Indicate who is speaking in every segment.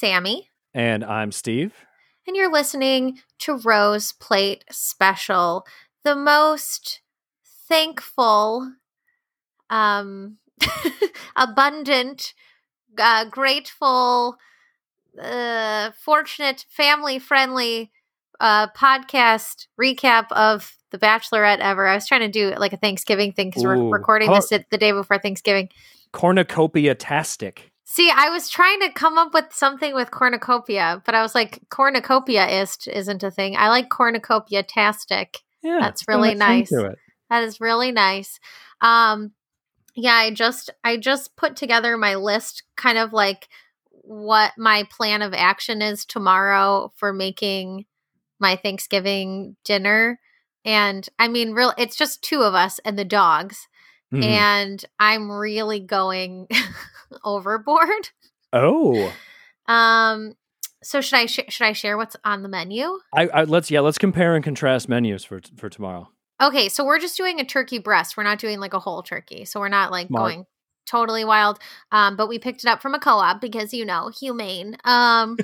Speaker 1: Sammy,
Speaker 2: And I'm Steve.
Speaker 1: and you're listening to Rose Plate Special, the most thankful, um, abundant, uh, grateful, uh, fortunate, family friendly uh, podcast recap of The Bachelorette ever. I was trying to do like a Thanksgiving thing because we're
Speaker 2: Ooh.
Speaker 1: recording this at the day before Thanksgiving.
Speaker 2: Cornucopia tastic.
Speaker 1: See, I was trying to come up with something with cornucopia, but I was like, cornucopia-ist isn't a thing. I like cornucopia-tastic.
Speaker 2: Yeah.
Speaker 1: That's
Speaker 2: it's got a
Speaker 1: really nice. That is really nice. Um, yeah, I just I just put together my list, kind of like what my plan of action is tomorrow for making my Thanksgiving dinner. And I mean, real, it's just two of us and the dogs,
Speaker 2: Mhm.
Speaker 1: and I'm really going overboard.
Speaker 2: oh,
Speaker 1: Um, so should I sh- should I share what's on the menu?
Speaker 2: I, I let's yeah, let's compare and contrast menus for for tomorrow.
Speaker 1: Okay, so we're just doing a turkey breast. We're not doing like a whole turkey. So we're not like
Speaker 2: Smart.
Speaker 1: going totally wild. Um, but we picked it up from a co-op because you know, humane. Um,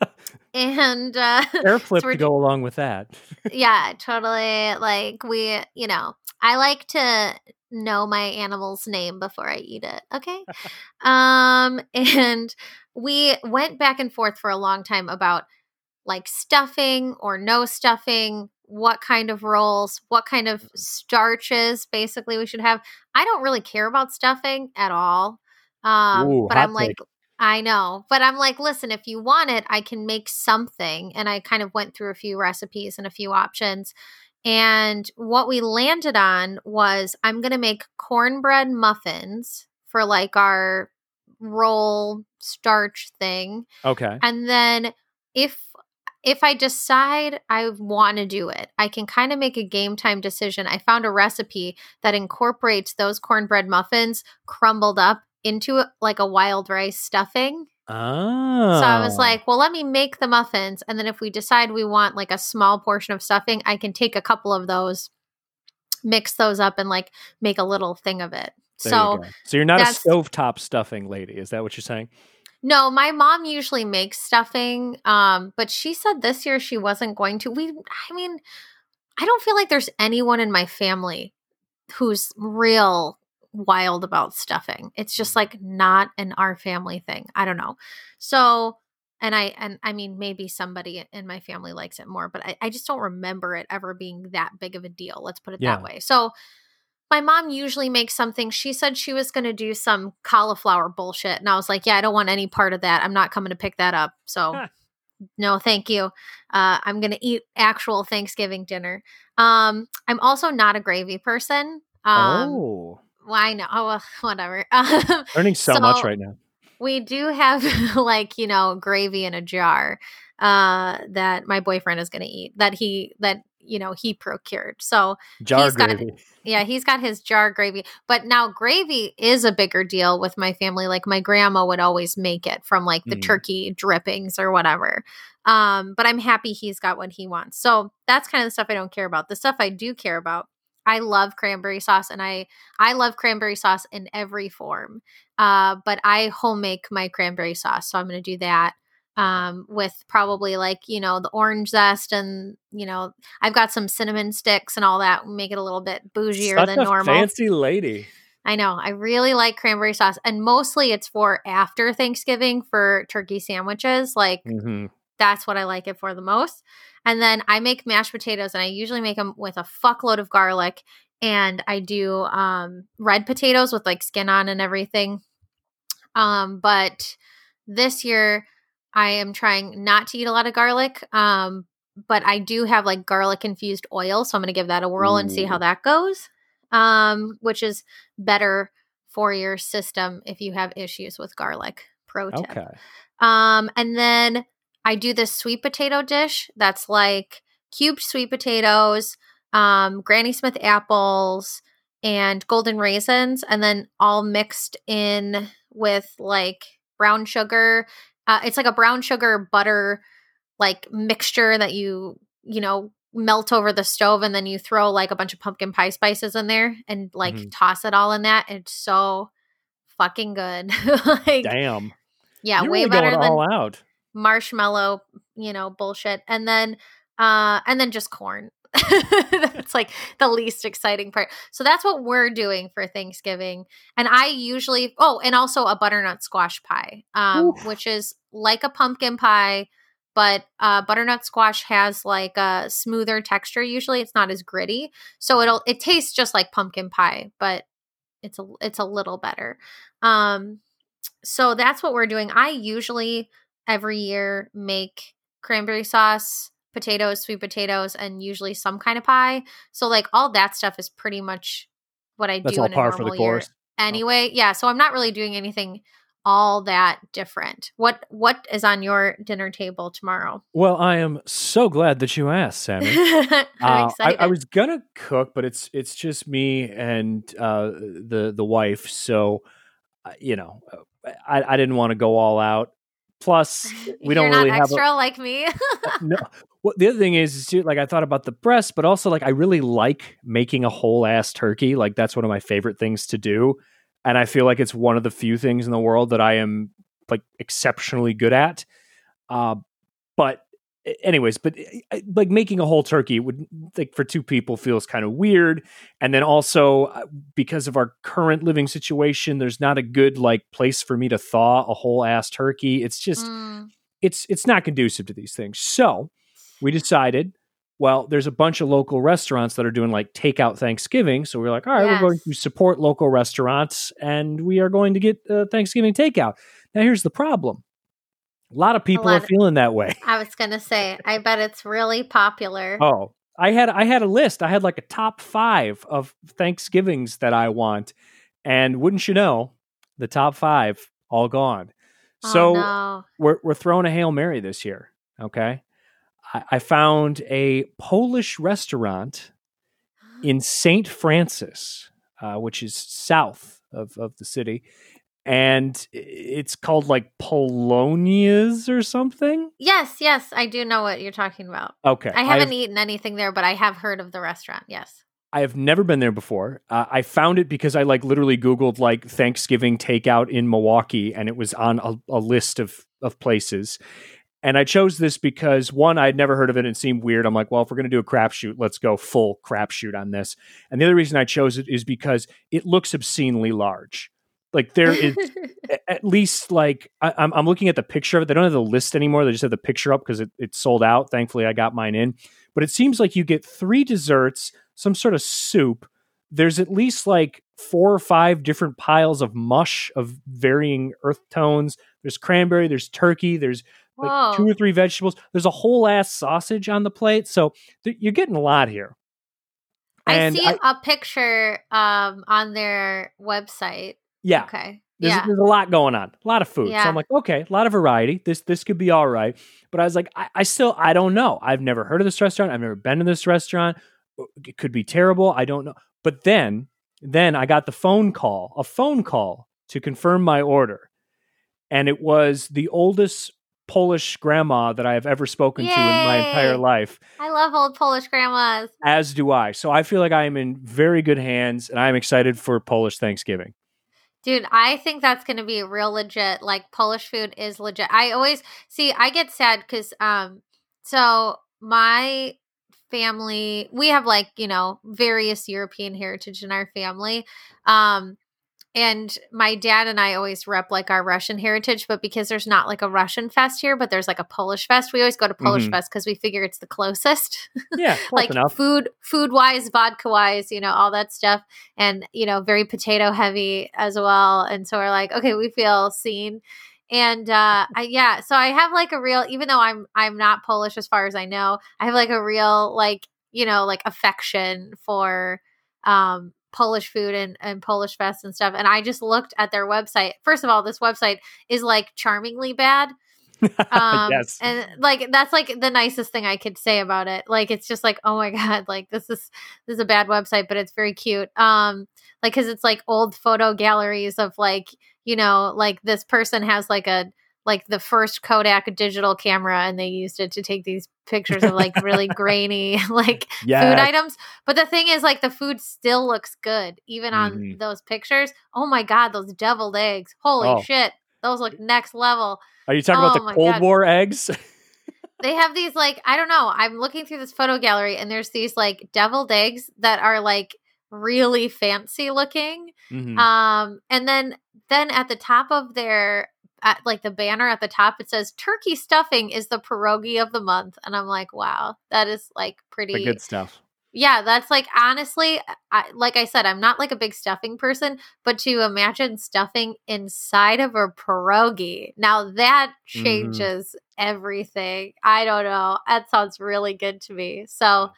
Speaker 1: and uh,
Speaker 2: Air flip
Speaker 1: we're
Speaker 2: to go along with that.
Speaker 1: yeah, totally. Like we, you know, I like to know my animal's name before I eat it. Okay. um, and we went back and forth for a long time about like stuffing or no stuffing, what kind of rolls, what kind of starches basically we should have. I don't really care about stuffing at all. Um,
Speaker 2: Ooh,
Speaker 1: but I'm like, I know, but I'm like, listen, if you want it, I can make something. And I kind of went through a few recipes and a few options. And what we landed on was I'm going to make cornbread muffins for like our roll starch thing.
Speaker 2: Okay.
Speaker 1: And then if if I decide I want to do it, I can kind of make a game time decision. I found a recipe that incorporates those cornbread muffins crumbled up into like a wild rice stuffing.
Speaker 2: Oh.
Speaker 1: So I was like, well, let me make the muffins. And then if we decide we want like a small portion of stuffing, I can take a couple of those, mix those up, and like make a little thing of it.
Speaker 2: There
Speaker 1: so
Speaker 2: go. so you're not a stovetop stuffing lady. Is that what you're saying?
Speaker 1: no, my mom usually makes stuffing. Um, but she said this year she wasn't going to. We I mean, I don't feel like there's anyone in my family who's real wild about stuffing. It's just like not an our family thing. I don't know. So and I and I mean maybe somebody in my family likes it more, but I, I just don't remember it ever being that big of a deal. Let's put it
Speaker 2: Yeah.
Speaker 1: that way. So my mom usually makes something. She said she was going to do some cauliflower bullshit, and I was like, "Yeah, I don't want any part of that. I'm not coming to pick that up." So,
Speaker 2: Huh.
Speaker 1: no, thank you. Uh, I'm going to eat actual Thanksgiving dinner. Um, I'm also not a gravy person. Um,
Speaker 2: oh.
Speaker 1: Well, I know. Oh, well, whatever. Um,
Speaker 2: Learning so, much right now.
Speaker 1: we do have like you know gravy in a jar uh that my boyfriend is going to eat that he that you know he procured so
Speaker 2: Jar
Speaker 1: he's got-
Speaker 2: gravy.
Speaker 1: yeah he's got his jar gravy but now gravy is a bigger deal with my family like my grandma would always make it from like the
Speaker 2: Mm.
Speaker 1: turkey drippings or whatever um but i'm happy he's got what he wants so that's kind of the stuff i don't care about the stuff i do care about I love cranberry sauce and I I love cranberry sauce in every form. Uh, but I home make my cranberry sauce, so I'm going to do that um, with probably like you know the orange zest and you know I've got some cinnamon sticks and all that. Make it a little bit bougier
Speaker 2: Such
Speaker 1: than
Speaker 2: a
Speaker 1: normal.
Speaker 2: fancy lady.
Speaker 1: I know. I really like cranberry sauce, and mostly it's for after Thanksgiving for turkey sandwiches. Like
Speaker 2: hmm
Speaker 1: that's what I like it for the most. And then I make mashed potatoes, and I usually make them with a fuckload of garlic. And I do um, red potatoes with like skin on and everything. Um, but this year, I am trying not to eat a lot of garlic. Um, but I do have like garlic infused oil, so I'm going to give that a whirl and see how that goes. Um, which is better for your system if you have issues with garlic. Pro tip.
Speaker 2: Okay.
Speaker 1: Um, and then I do this sweet potato dish that's like cubed sweet potatoes, um, Granny Smith apples, and golden raisins, and then all mixed in with like brown sugar. Uh, it's like a brown sugar butter like mixture that you you know melt over the stove, and then you throw like a bunch of pumpkin pie spices in there and like
Speaker 2: Mhm.
Speaker 1: toss it all in that. It's so fucking good. like
Speaker 2: Damn.
Speaker 1: Yeah,
Speaker 2: You're
Speaker 1: way
Speaker 2: really
Speaker 1: better than
Speaker 2: all out.
Speaker 1: Marshmallow, you know, bullshit. And then uh and then just corn. that's like the least exciting part. So that's what we're doing for Thanksgiving. And I usually oh, and also a butternut squash pie, um,
Speaker 2: Oof.
Speaker 1: which is like a pumpkin pie, but uh, butternut squash has like a smoother texture. Usually, it's not as gritty, so it'll it tastes just like pumpkin pie, but it's a it's a little better. Um, so that's what we're doing. I usually every year make cranberry sauce, potatoes, sweet potatoes, and usually some kind of pie. So like all that stuff is pretty much what I
Speaker 2: That's
Speaker 1: do
Speaker 2: all
Speaker 1: in a
Speaker 2: par for the
Speaker 1: normal year
Speaker 2: course.
Speaker 1: anyway. Yeah, so I'm not really doing anything all that different. What what is on your dinner table tomorrow?
Speaker 2: Well, I am so glad that you asked, Sammy.
Speaker 1: I'm
Speaker 2: Uh, I,
Speaker 1: excited.
Speaker 2: I was gonna cook, but it's it's just me and uh, the the wife. So, uh, you know, uh, I, I didn't want to go all out. Plus, we don't really have a,
Speaker 1: extra like me.
Speaker 2: no. Well, the other thing is, is too, like I thought about the breast, but also like I really like making a whole ass turkey. Like that's one of my favorite things to do, and I feel like it's one of the few things in the world that I am like exceptionally good at. Uh, but anyways, but uh, like making a whole turkey would like for two people feels kind of weird, and then also uh, because of our current living situation, there's not a good like place for me to thaw a whole ass turkey. It's just
Speaker 1: Mm,
Speaker 2: it's it's not conducive to these things. So we decided, well, there's a bunch of local restaurants that are doing like takeout Thanksgiving. So we're like, all right, we're going to support local restaurants, and we are going to get uh, Thanksgiving takeout. Now here's the problem: a lot of people
Speaker 1: lot
Speaker 2: are
Speaker 1: of-
Speaker 2: feeling that way.
Speaker 1: I was gonna say, I bet it's really popular.
Speaker 2: Oh, I had I had a list. I had like a top five of Thanksgivings that I want, and wouldn't you know, the top five all gone.
Speaker 1: Oh,
Speaker 2: So
Speaker 1: no.
Speaker 2: we're we're throwing a hail mary this year. Okay, I, I found a Polish restaurant in Saint Francis, uh, which is south of of the city, and it's called like Polonez or something.
Speaker 1: Yes, yes, I do know what you're talking about.
Speaker 2: Okay,
Speaker 1: I haven't
Speaker 2: I've-
Speaker 1: eaten anything there, but I have heard of the restaurant. Yes.
Speaker 2: I have never been there before. Uh, I found it because I like literally Googled like Thanksgiving takeout in Milwaukee, and it was on a, a list of of places. And I chose this because one, I had never heard of it and it seemed weird. I'm like, well, if we're going to do a crapshoot, let's go full crapshoot on this. And the other reason I chose it is because it looks obscenely large. Like there is at least like I, I'm, I'm looking at the picture of it. They don't have the list anymore. They just have the picture up because it, it's sold out. Thankfully, I got mine in. But it seems like you get three desserts, some sort of soup. There's at least like four or five different piles of mush of varying earth tones. There's cranberry, there's turkey, there's like
Speaker 1: Whoa.
Speaker 2: two or three vegetables. There's a whole ass sausage on the plate. So th- you're getting a lot here.
Speaker 1: I see a picture um on their website.
Speaker 2: Yeah,
Speaker 1: Okay.
Speaker 2: There's,
Speaker 1: yeah.
Speaker 2: there's a lot going on, a lot of food. So I'm like, okay, a lot of variety. This this could be all right. But I was like, I, I still I don't know. I've never heard of this restaurant. I've never been to this restaurant. It could be terrible. I don't know. But then then I got the phone call, a phone call to confirm my order, and it was the oldest Polish grandma that I have ever spoken to in my entire life.
Speaker 1: I love old Polish grandmas.
Speaker 2: As do I. So I feel like I am in very good hands, and I am excited for Polish Thanksgiving.
Speaker 1: Dude, I think that's going to be real legit. Like Polish food is legit. I always see I get sad cuz um so my family, we have like, you know, various European heritage in our family. Um and my dad and I always rep like our Russian heritage, but because there's not like a Russian fest here, but there's like a Polish fest, we always go to Polish
Speaker 2: Mhm.
Speaker 1: fest because we figure it's the closest.
Speaker 2: Yeah,
Speaker 1: like
Speaker 2: enough.
Speaker 1: food food wise vodka wise you know all that stuff and you know very potato heavy as well and so we're like okay we feel seen and uh I, yeah so i have like a real even though i'm i'm not polish as far as i know i have like a real like you know like affection for um polish food and, and polish fest and stuff and i just looked at their website. First of all this website is like charmingly bad. Um
Speaker 2: yes.
Speaker 1: and like that's like the nicest thing i could say about it. Like it's just like oh my god like this is this is a bad website but it's very cute. Um like because it's like old photo galleries of like you know like this person has like a like the first kodak digital camera and they used it to take these pictures of like really grainy like food items but the thing is like the food still looks good even on
Speaker 2: Mhm.
Speaker 1: those pictures oh my god those deviled eggs holy
Speaker 2: Oh.
Speaker 1: shit Those look next level.
Speaker 2: Are you talking
Speaker 1: Oh
Speaker 2: about the Cold
Speaker 1: God.
Speaker 2: War eggs?
Speaker 1: They have these like I don't know. I'm looking through this photo gallery and there's these like deviled eggs that are like really fancy looking.
Speaker 2: Mhm.
Speaker 1: Um, and then then at the top of their at like the banner at the top, it says turkey stuffing is the pierogi of the month, and I'm like, wow, that is like
Speaker 2: the
Speaker 1: pretty.
Speaker 2: good stuff.
Speaker 1: Yeah, that's like honestly, I, like I said, I'm not like a big stuffing person, but to imagine stuffing inside of a pierogi, now that
Speaker 2: Mhm.
Speaker 1: changes everything. I don't know. That sounds really good to me. So,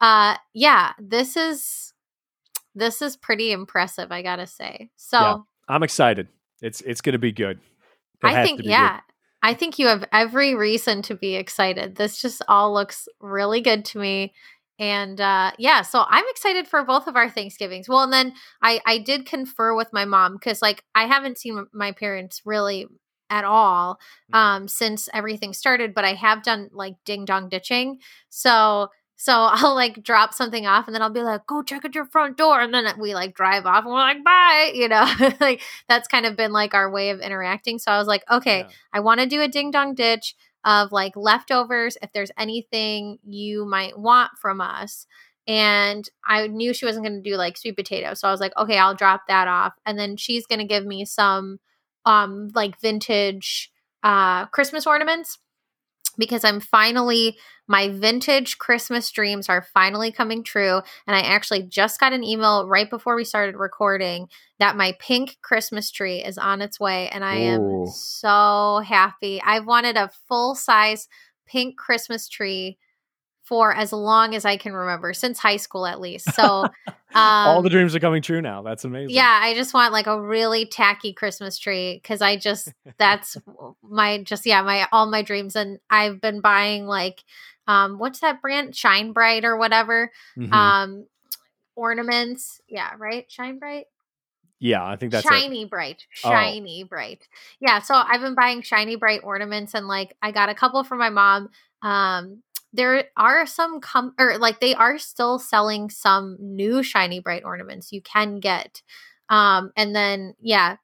Speaker 1: uh, yeah, this is this is pretty impressive, I gotta say. So,
Speaker 2: Yeah. I'm excited. It's it's to be good.
Speaker 1: I think, yeah, I think you have every reason to be excited. This just all looks really good to me. And uh, yeah, so I'm excited for both of our Thanksgivings. Well, and then I I did confer with my mom because like I haven't seen my parents really at all
Speaker 2: good.
Speaker 1: um since everything started, but I have done like ding dong ditching. So so I'll like drop something off and then I'll be like, go check at your front door. And then we like drive off and we're like, bye. You know, like that's kind of been like our way of interacting. So I was like, okay,
Speaker 2: Yeah.
Speaker 1: I want to do a ding dong ditch of like leftovers if there's anything you might want from us. And I knew she wasn't going to do like sweet potato. So I was like, okay, I'll drop that off. And then she's going to give me some um like vintage uh Christmas ornaments because I'm finally my vintage Christmas dreams are finally coming true and I actually just got an email right before we started recording that my pink Christmas tree is on its way and I am so happy. I've wanted a full size pink Christmas tree for as long as I can remember since high school at least. So um
Speaker 2: All the dreams are coming true now. That's amazing.
Speaker 1: yeah, I just want like a really tacky Christmas tree because I just that's my just yeah my all my dreams and I've been buying like um what's that brand Shine Bright or whatever
Speaker 2: Mhm.
Speaker 1: um ornaments yeah right Shine Bright
Speaker 2: yeah, I think that's it.
Speaker 1: Shiny Brite
Speaker 2: Oh.
Speaker 1: Shiny Brite yeah so I've been buying Shiny Brite ornaments and like I got a couple for my mom um there are some com or like they are still selling some new Shiny Brite ornaments you can get um and then yeah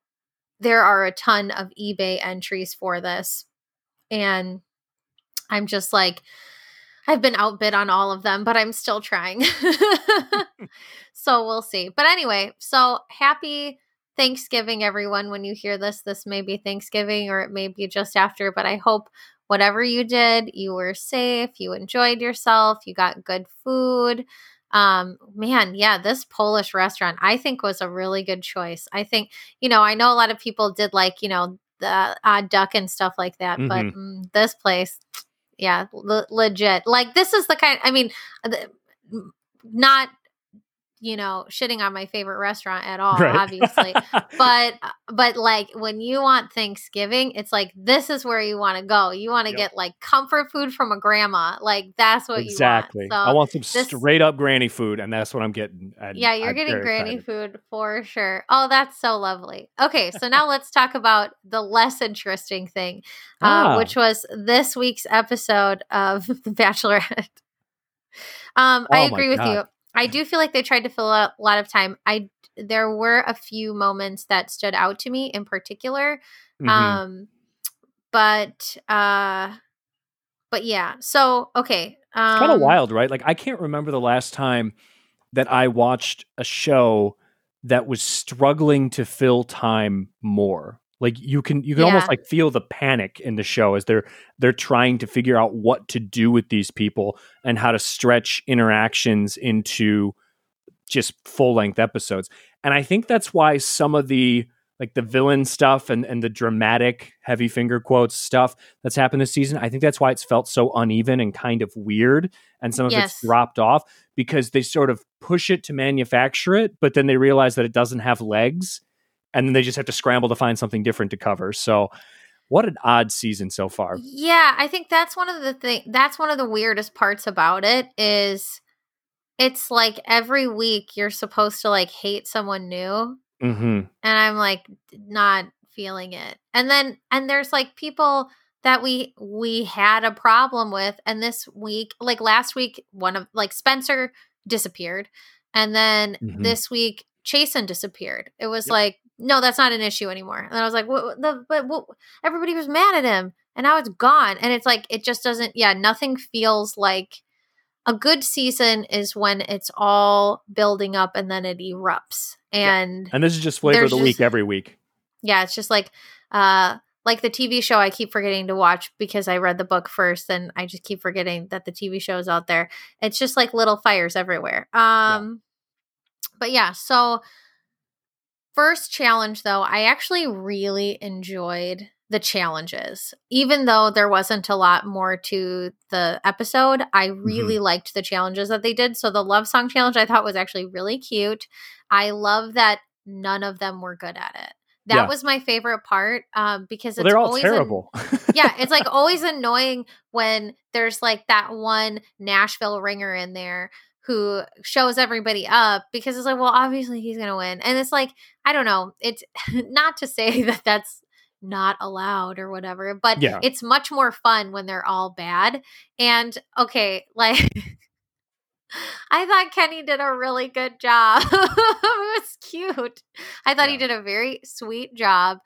Speaker 1: there are a ton of ebay entries for this and i'm just like i've been outbid on all of them but i'm still trying. So we'll see. But anyway so happy thanksgiving everyone when you hear this. This may be thanksgiving or it may be just after but i hope whatever you did, you were safe, you enjoyed yourself, you got good food. Um, man, yeah, this Polish restaurant I think was a really good choice. I think, you know, I know a lot of people did like, you know, the odd duck and stuff like that, but mm, this place, yeah, le- legit. Like this is the kind. I mean, the, not you know shitting on my favorite restaurant at all,
Speaker 2: Right.
Speaker 1: obviously but but like when you want Thanksgiving, it's like this is where you want to go. You want to
Speaker 2: Yep.
Speaker 1: get like comfort food from a grandma. Like that's what
Speaker 2: exactly.
Speaker 1: you want.
Speaker 2: I
Speaker 1: So
Speaker 2: want some
Speaker 1: this-
Speaker 2: straight up granny food, and that's what I'm getting.
Speaker 1: yeah, you're
Speaker 2: I'm
Speaker 1: getting granny
Speaker 2: excited.
Speaker 1: food for sure. Oh, that's so lovely. Okay, so now let's talk about the less interesting thing, uh,
Speaker 2: Ah.
Speaker 1: which was this week's episode of The Bachelorette. Um, I
Speaker 2: Oh my
Speaker 1: agree with
Speaker 2: God.
Speaker 1: you. I do feel like they tried to fill a lot of time. I there were a few moments that stood out to me in particular.
Speaker 2: Mhm.
Speaker 1: Um, but uh, but yeah. So okay, um,
Speaker 2: it's kind of wild, right? Like I can't remember the last time that I watched a show that was struggling to fill time more. Like you can you can almost like feel the panic in the show as they're they're trying to figure out what to do with these people and how to stretch interactions into just full length episodes. And I think that's why some of the like the villain stuff and, and the dramatic heavy finger quotes stuff that's happened this season, I think that's why it's felt so uneven and kind of weird. And some of
Speaker 1: Yes.
Speaker 2: it's dropped off because they sort of push it to manufacture it, but then they realize that it doesn't have legs. And then they just have to scramble to find something different to cover. So what an odd season so far.
Speaker 1: Yeah, I think that's one of the thing. That's one of the weirdest parts about it is it's like every week you're supposed to like hate someone new,
Speaker 2: hmm
Speaker 1: and I'm like not feeling it. And then and there's like people that we we had a problem with, and this week, like last week, one of like Spencer disappeared, and then
Speaker 2: Mhm.
Speaker 1: this week Chasen disappeared. It was
Speaker 2: Yep.
Speaker 1: like no, that's not an issue anymore. And I was like, what, the, but what, everybody was mad at him and now it's gone. And it's like, it just doesn't, yeah, nothing feels like a good season is when it's all building up and then it erupts. And,
Speaker 2: And this is just flavor of the
Speaker 1: just-
Speaker 2: week every week.
Speaker 1: yeah, it's just like, uh, like the TV show I keep forgetting to watch because I read the book first and I just keep forgetting that the TV show is out there. It's just like little fires everywhere. Um but yeah, so first challenge though, I actually really enjoyed the challenges. Even though there wasn't a lot more to the episode, I really liked the challenges that they did. So the love song challenge I thought was actually really cute. I love that none of them were good at it. That
Speaker 2: Yeah.
Speaker 1: was my favorite part um, because
Speaker 2: Well,
Speaker 1: it's
Speaker 2: they're all
Speaker 1: always an-
Speaker 2: terrible.
Speaker 1: yeah, it's like always annoying when there's like that one Nashville ringer in there who shows everybody up because it's like, well, obviously he's going to win. And it's like, I don't know. It's not to say that that's not allowed or whatever, but
Speaker 2: Yeah.
Speaker 1: it's much more fun when they're all bad. And okay, like I thought Kenny did a really good job. it was cute. I thought he did a very sweet job.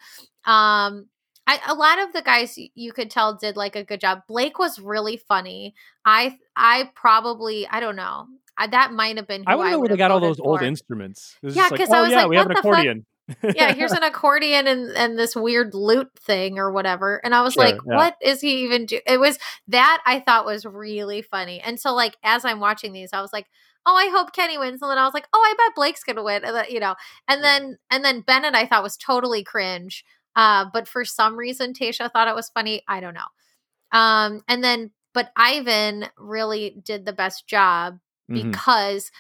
Speaker 1: Um I, a lot of the guys you could tell did like a good job. Blake was really funny. I I probably I don't know. That might have been. Who
Speaker 2: I know where they got all those old instruments.
Speaker 1: Yeah,
Speaker 2: just like,
Speaker 1: 'cause I
Speaker 2: oh
Speaker 1: was
Speaker 2: yeah,
Speaker 1: like,
Speaker 2: we have an
Speaker 1: the fuck?
Speaker 2: accordion.
Speaker 1: yeah, here's an accordion and and this weird lute thing or whatever. And I was
Speaker 2: Sure,
Speaker 1: like,
Speaker 2: yeah.
Speaker 1: what is he even do? It was that I thought was really funny. And so like as I'm watching these, I was like, oh, I hope Kenny wins. And then I was like, oh, I bet Blake's gonna win. And then, you know, and then and then Bennett I thought was totally cringe. Uh, but for some reason Tayshia thought it was funny. I don't know. Um, and then but Ivan really did the best job
Speaker 2: Mhm.
Speaker 1: because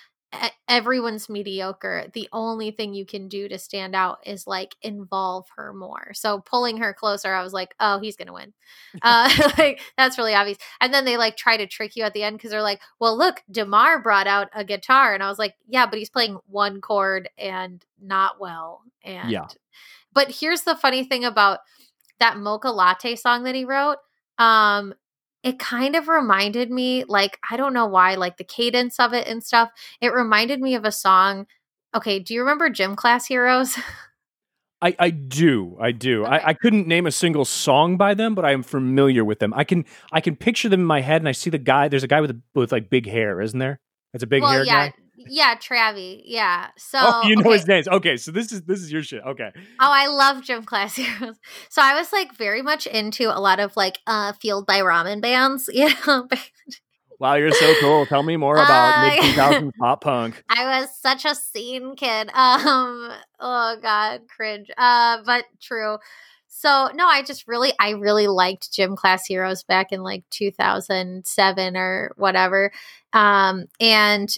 Speaker 1: everyone's mediocre. The only thing you can do to stand out is like involve her more. So pulling her closer, I was like, oh, he's gonna win. Uh, like that's really obvious. And then they like try to trick you at the end because they're like, well, look, Demar brought out a guitar, and I was like, yeah, but he's playing one chord and not well. And
Speaker 2: Yeah.
Speaker 1: But here's the funny thing about that mocha latte song that he wrote. Um, it kind of reminded me, like, I don't know why, like the cadence of it and stuff. It reminded me of a song. Okay, do you remember Gym Class Heroes?
Speaker 2: I, I do. I do.
Speaker 1: Okay.
Speaker 2: I, I couldn't name a single song by them, but I am familiar with them. I can I can picture them in my head, and I see the guy. There's a guy with a, with like big hair, isn't there? It's a big
Speaker 1: well,
Speaker 2: hair
Speaker 1: yeah,
Speaker 2: guy.
Speaker 1: Yeah, Travie, yeah. So
Speaker 2: Oh, you know
Speaker 1: okay.
Speaker 2: his names. Okay, so this is this is your shit. Okay.
Speaker 1: Oh, I love gym class heroes. So I was like very much into a lot of like uh fueled by ramen bands. You know,
Speaker 2: Wow, you're so cool. Tell me more about
Speaker 1: Uh,
Speaker 2: mid 2000s pop punk.
Speaker 1: I was such a scene kid. Um oh god, cringe. Uh but true. So no, I just really I really liked Gym Class Heroes back in like 2007 or whatever. Um and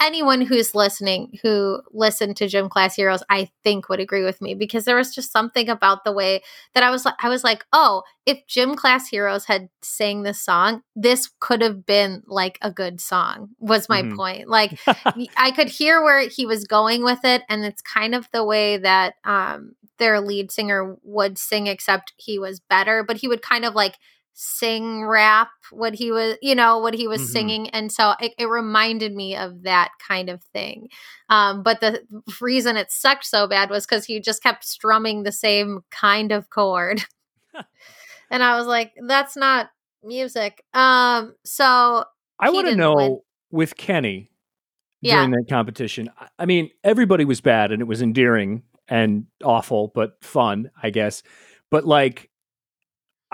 Speaker 1: anyone who's listening who listened to Gym Class Heroes, I think would agree with me because there was just something about the way that I was like, I was like, oh, if Gym Class Heroes had sang this song, this could have been like a good song. Was my
Speaker 2: Mhm.
Speaker 1: point? Like, i could hear where he was going with it, and it's kind of the way that um their lead singer would sing, except he was better, but he would kind of like sing rap what he was you know what he was
Speaker 2: Mhm.
Speaker 1: singing and so it, it reminded me of that kind of thing um but the reason it sucked so bad was because he just kept strumming the same kind of chord and i was like that's not music um so
Speaker 2: I want to know
Speaker 1: win.
Speaker 2: with Kenny
Speaker 1: Yeah.
Speaker 2: during that competition. I mean, everybody was bad and it was endearing and awful, but fun, I guess. But like,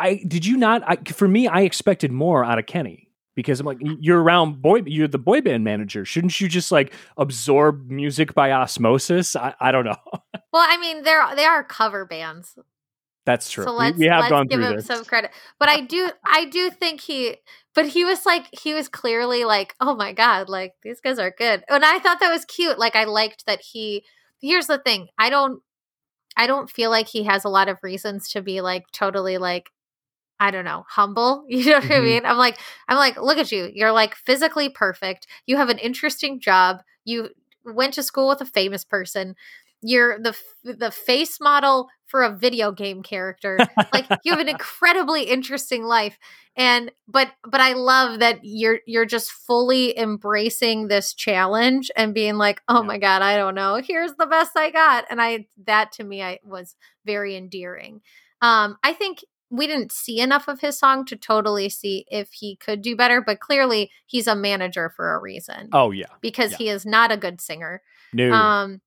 Speaker 2: I did you not? I, for me, I expected more out of Kenny because I'm like, you're around boy, you're the boy band manager. Shouldn't you just like absorb music by osmosis? I, I don't know.
Speaker 1: well i mean they're they are cover bands
Speaker 2: That's true.
Speaker 1: So let's
Speaker 2: we, have
Speaker 1: let's
Speaker 2: gone
Speaker 1: give
Speaker 2: through
Speaker 1: him
Speaker 2: this.
Speaker 1: some credit. But I do I do think he but he was like he was clearly like, "Oh my god, like these guys are good." And I thought that was cute. Like I liked that he Here's the thing. I don't I don't feel like he has a lot of reasons to be like totally like I don't know, humble. You know what I
Speaker 2: Mhm.
Speaker 1: mean? I'm like, I'm like, look at you. You're like physically perfect. You have an interesting job. You went to school with a famous person. you're the the face model for a video game character. like you have an incredibly interesting life. And but but I love that you're you're just fully embracing this challenge and being like, "Oh
Speaker 2: Yeah.
Speaker 1: my god, I don't know. Here's the best I got." And I that to me I was very endearing. Um I think we didn't see enough of his song to totally see if he could do better, but clearly he's a manager for a reason
Speaker 2: Oh yeah.
Speaker 1: because
Speaker 2: yeah.
Speaker 1: he is not a good singer.
Speaker 2: No.
Speaker 1: Um,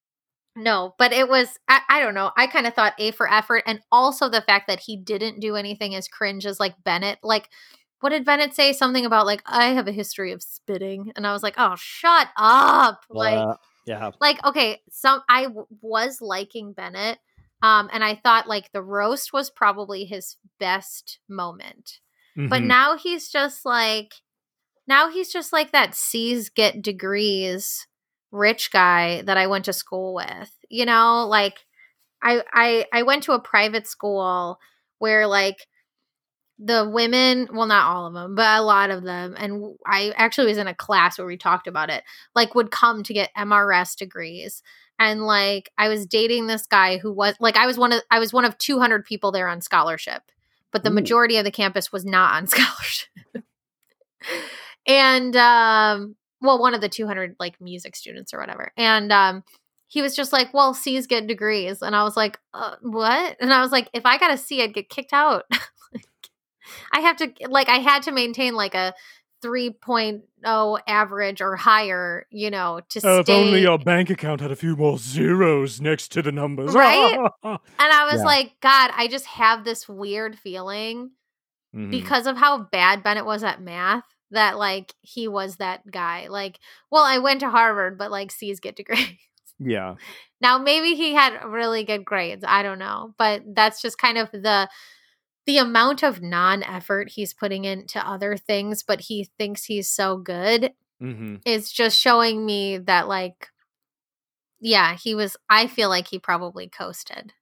Speaker 1: no, but it was I, I don't know. I kind of thought A for effort, and also the fact that he didn't do anything as cringe as like Bennett. Like, what did Bennett say? Something about like I have a history of spitting, and I was like, oh, shut up! Like,
Speaker 2: Uh, yeah.
Speaker 1: like okay, some I w- was liking Bennett, um, and I thought like the roast was probably his best moment but
Speaker 2: Mhm.
Speaker 1: now he's just like now he's just like that C's get degrees rich guy that I went to school with. You know, like I I I went to a private school where like the women, well not all of them, but a lot of them and I actually was in a class where we talked about it. Like would come to get MRS degrees. And like I was dating this guy who was like I was one of I was one of 200 people there on scholarship but the
Speaker 2: Ooh.
Speaker 1: majority of the campus was not on scholarship. and um well one of the 200 like music students or whatever. And um he was just like, "Well, C's get degrees." And I was like, uh, "What?" And I was like, "If I got a C, I'd get kicked out." Like, I have to like I had to maintain like a 3.0 average or higher, you know, to
Speaker 2: Oh, if
Speaker 1: stay
Speaker 2: only your bank account had a few more zeros next to the numbers.
Speaker 1: Right? And I was
Speaker 2: Yeah.
Speaker 1: like, God, I just have this weird feeling
Speaker 2: Mhm.
Speaker 1: because of how bad Bennett was at math that like he was that guy. Like, well, I went to Harvard, but like C's get degrees.
Speaker 2: yeah.
Speaker 1: now maybe he had really good grades. I don't know. But that's just kind of the the amount of non-effort he's putting into other things, but he thinks he's so good
Speaker 2: hmm
Speaker 1: is just showing me that like yeah, he was I feel like he probably coasted.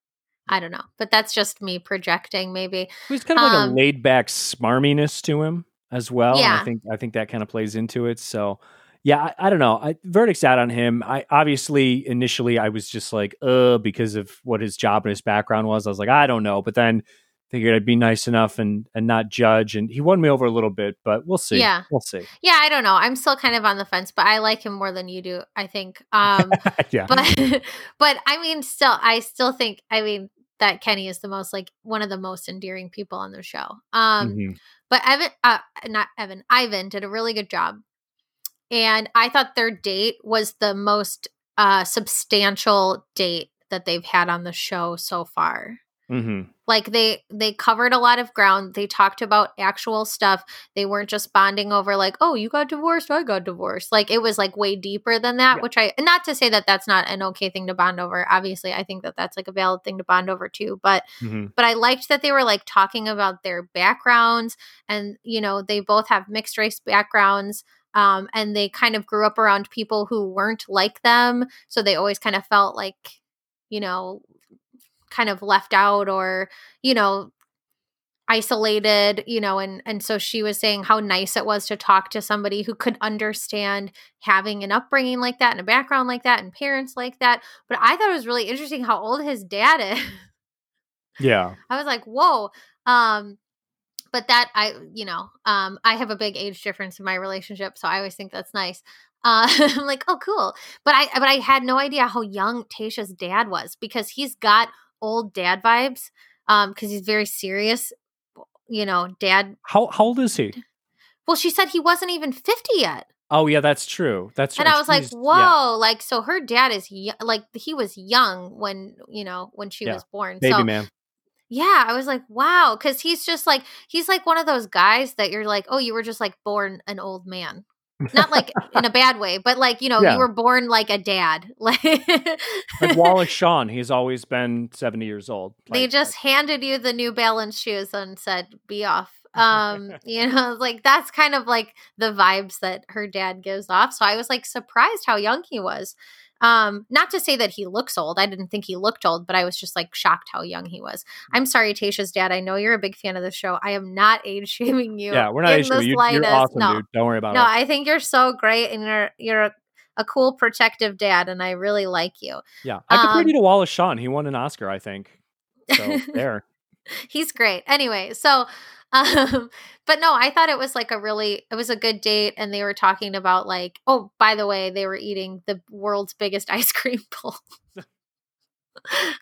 Speaker 1: I don't know. But that's just me projecting maybe.
Speaker 2: He's kind of like
Speaker 1: Um,
Speaker 2: a laid back smarminess to him as well.
Speaker 1: Yeah.
Speaker 2: I think I think that kind of plays into it. So yeah, I, I don't know. I, verdict's out on him. I obviously initially I was just like, uh, because of what his job and his background was. I was like, I don't know. But then figured I'd be nice enough and and not judge. And he won me over a little bit, but we'll see.
Speaker 1: Yeah.
Speaker 2: we'll see.
Speaker 1: Yeah, I don't know. I'm still kind of on the fence, but I like him more than you do, I think. Um
Speaker 2: yeah,
Speaker 1: but but I mean still I still think I mean that Kenny is the most like one of the most endearing people on the show. Um
Speaker 2: Mhm.
Speaker 1: but Evan uh not Evan, Ivan did a really good job. And I thought their date was the most uh substantial date that they've had on the show so far
Speaker 2: Mhm.
Speaker 1: like they they covered a lot of ground they talked about actual stuff they weren't just bonding over like oh you got divorced i got divorced like it was like way deeper than that
Speaker 2: Yeah.
Speaker 1: which i not to say that that's not an okay thing to bond over obviously i think that that's like a valid thing to bond over too but
Speaker 2: Mhm.
Speaker 1: but i liked that they were like talking about their backgrounds and you know they both have mixed race backgrounds um, and they kind of grew up around people who weren't like them so they always kind of felt like you know kind of left out or you know isolated you know and and so she was saying how nice it was to talk to somebody who could understand having an upbringing like that and a background like that and parents like that but i thought it was really interesting how old his dad is
Speaker 2: yeah.
Speaker 1: I was like, whoa. Um, but that I, you know, um, I have a big age difference in my relationship, so I always think that's nice. Uh, I'm like, oh, cool. But I, but I had no idea how young Tayshia's dad was because he's got old dad vibes. Um, because he's very serious. You know, dad.
Speaker 2: How how old is he?
Speaker 1: Well, she said he wasn't even fifty yet.
Speaker 2: Oh yeah, that's true. That's
Speaker 1: true.
Speaker 2: And.
Speaker 1: I was like, "Whoa!"
Speaker 2: yeah,
Speaker 1: Like, so her dad is y- like he was young when you know when she
Speaker 2: Yeah.
Speaker 1: was born.
Speaker 2: baby
Speaker 1: so
Speaker 2: man.
Speaker 1: Yeah, I was like, wow, because he's just like he's like one of those guys that you're like, oh, you were just like born an old man, not like in a bad way, but like you know,
Speaker 2: Yeah.
Speaker 1: you were born like a dad. Like,
Speaker 2: like Wallace Shawn, he's always been seventy years old.
Speaker 1: they
Speaker 2: Like,
Speaker 1: just handed you the New Balance shoes and said, "Be off." Um, you know, like that's kind of like the vibes that her dad gives off. So I was like surprised how young he was. Um, not to say that he looks old. I didn't think he looked old, but I was just like shocked how young he was. I'm sorry, Tayshia's dad. I know you're a big fan of the show. I am not age shaming you.
Speaker 2: yeah, we're not issue.
Speaker 1: the
Speaker 2: You, you're awesome,
Speaker 1: no,
Speaker 2: dude. Don't worry about
Speaker 1: no,
Speaker 2: it.
Speaker 1: No, I think you're so great, and you're you're a, a cool protective dad, and I really like you.
Speaker 2: Yeah, I compared
Speaker 1: Um,
Speaker 2: you to Wallace Shawn. He won an Oscar, I think. So there.
Speaker 1: He's great. Anyway, so um but no, I thought it was like a really it was a good date and they were talking about like oh, by the way, they were eating the world's biggest ice cream bowl.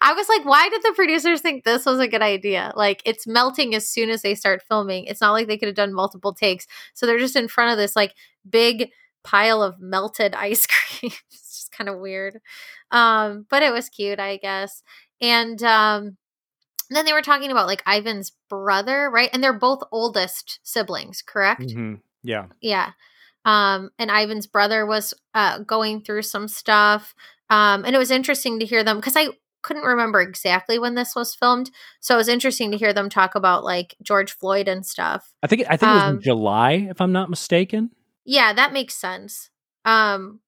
Speaker 1: I was like, why did the producers think this was a good idea? Like it's melting as soon as they start filming. It's not like they could have done multiple takes. So they're just in front of this like big pile of melted ice cream. it's just kind of weird. Um, but it was cute, I guess. And um then they were talking about like Ivan's brother, right? And they're both oldest siblings, correct?
Speaker 2: hmm Yeah.
Speaker 1: Yeah. Um, and Ivan's brother was uh, going through some stuff. Um, and it was interesting to hear them because I couldn't remember exactly when this was filmed. So it was interesting to hear them talk about like George Floyd and stuff.
Speaker 2: I think I think it was
Speaker 1: Um,
Speaker 2: in July, if I'm not mistaken.
Speaker 1: Yeah, that makes sense. Um,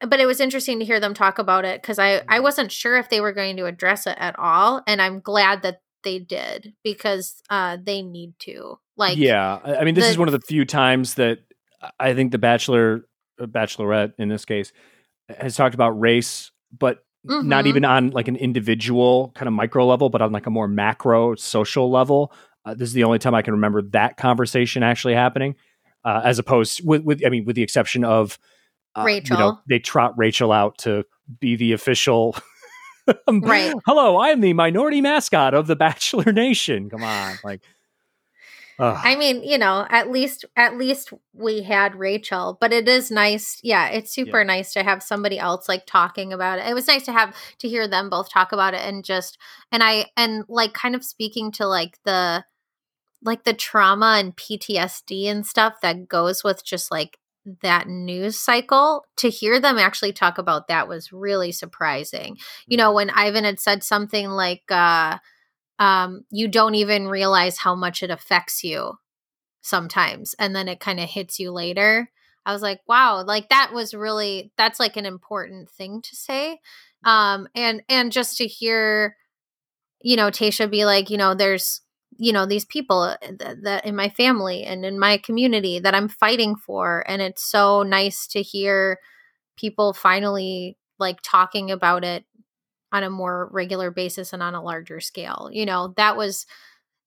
Speaker 1: but it was interesting to hear them talk about it because I, I wasn't sure if they were going to address it at all. And I'm glad that they did because uh, they need to. Like,
Speaker 2: yeah, I mean, this
Speaker 1: the-
Speaker 2: is one of the few times that I think the Bachelor, uh, Bachelorette in this case, has talked about race, but not
Speaker 1: Mhm.
Speaker 2: even on like an individual kind of micro level, but on like a more macro social level. Uh, this is the only time I can remember that conversation actually happening, uh, as opposed with, with I mean, with the exception of uh, You know,
Speaker 1: Rachel.
Speaker 2: they trot Rachel out to be the official.
Speaker 1: Right.
Speaker 2: Hello, I am the minority mascot of the Bachelor Nation. Come on, like. ugh.
Speaker 1: I mean, you know, at least at least we had Rachel, but it is nice. Yeah, it's super nice to have somebody else like talking about it. It was nice to have to hear them both talk about it and just and I and like kind of speaking to like the like the trauma and PTSD and stuff that goes with just like that news cycle to hear them actually talk about that was really surprising. You know, when Ivan had said something like uh um, you don't even realize how much it affects you sometimes. And then it kind of hits you later. I was like, wow, like that was really, that's like an important thing to say. Um, and, and just to hear, you know, Tayshia be like, you know, there's, you know, these people that, that in my family and in my community that I'm fighting for. And it's so nice to hear people finally like talking about it on a more regular basis and on a larger scale. You know, that was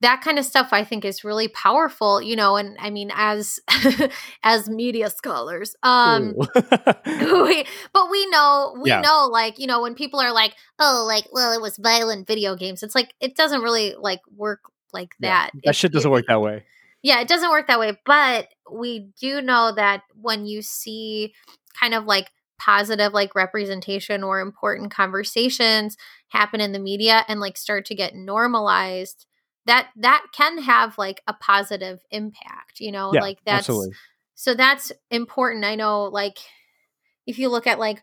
Speaker 1: that kind of stuff I think is really powerful, you know, and I mean as as media scholars, um we, but we know we
Speaker 2: Yeah.
Speaker 1: know like, you know, when people are like, "Oh, like well, it was violent video games." It's like it doesn't really like work like
Speaker 2: Yeah,
Speaker 1: that.
Speaker 2: that
Speaker 1: It-
Speaker 2: shit doesn't
Speaker 1: it-
Speaker 2: work that way.
Speaker 1: yeah, it doesn't work that way. But we do know that when you see kind of like positive like representation or important conversations happen in the media and like start to get normalized, that that can have like a positive impact, you know?
Speaker 2: Yeah,
Speaker 1: like that's
Speaker 2: absolutely.
Speaker 1: so that's important. I know like if you look at like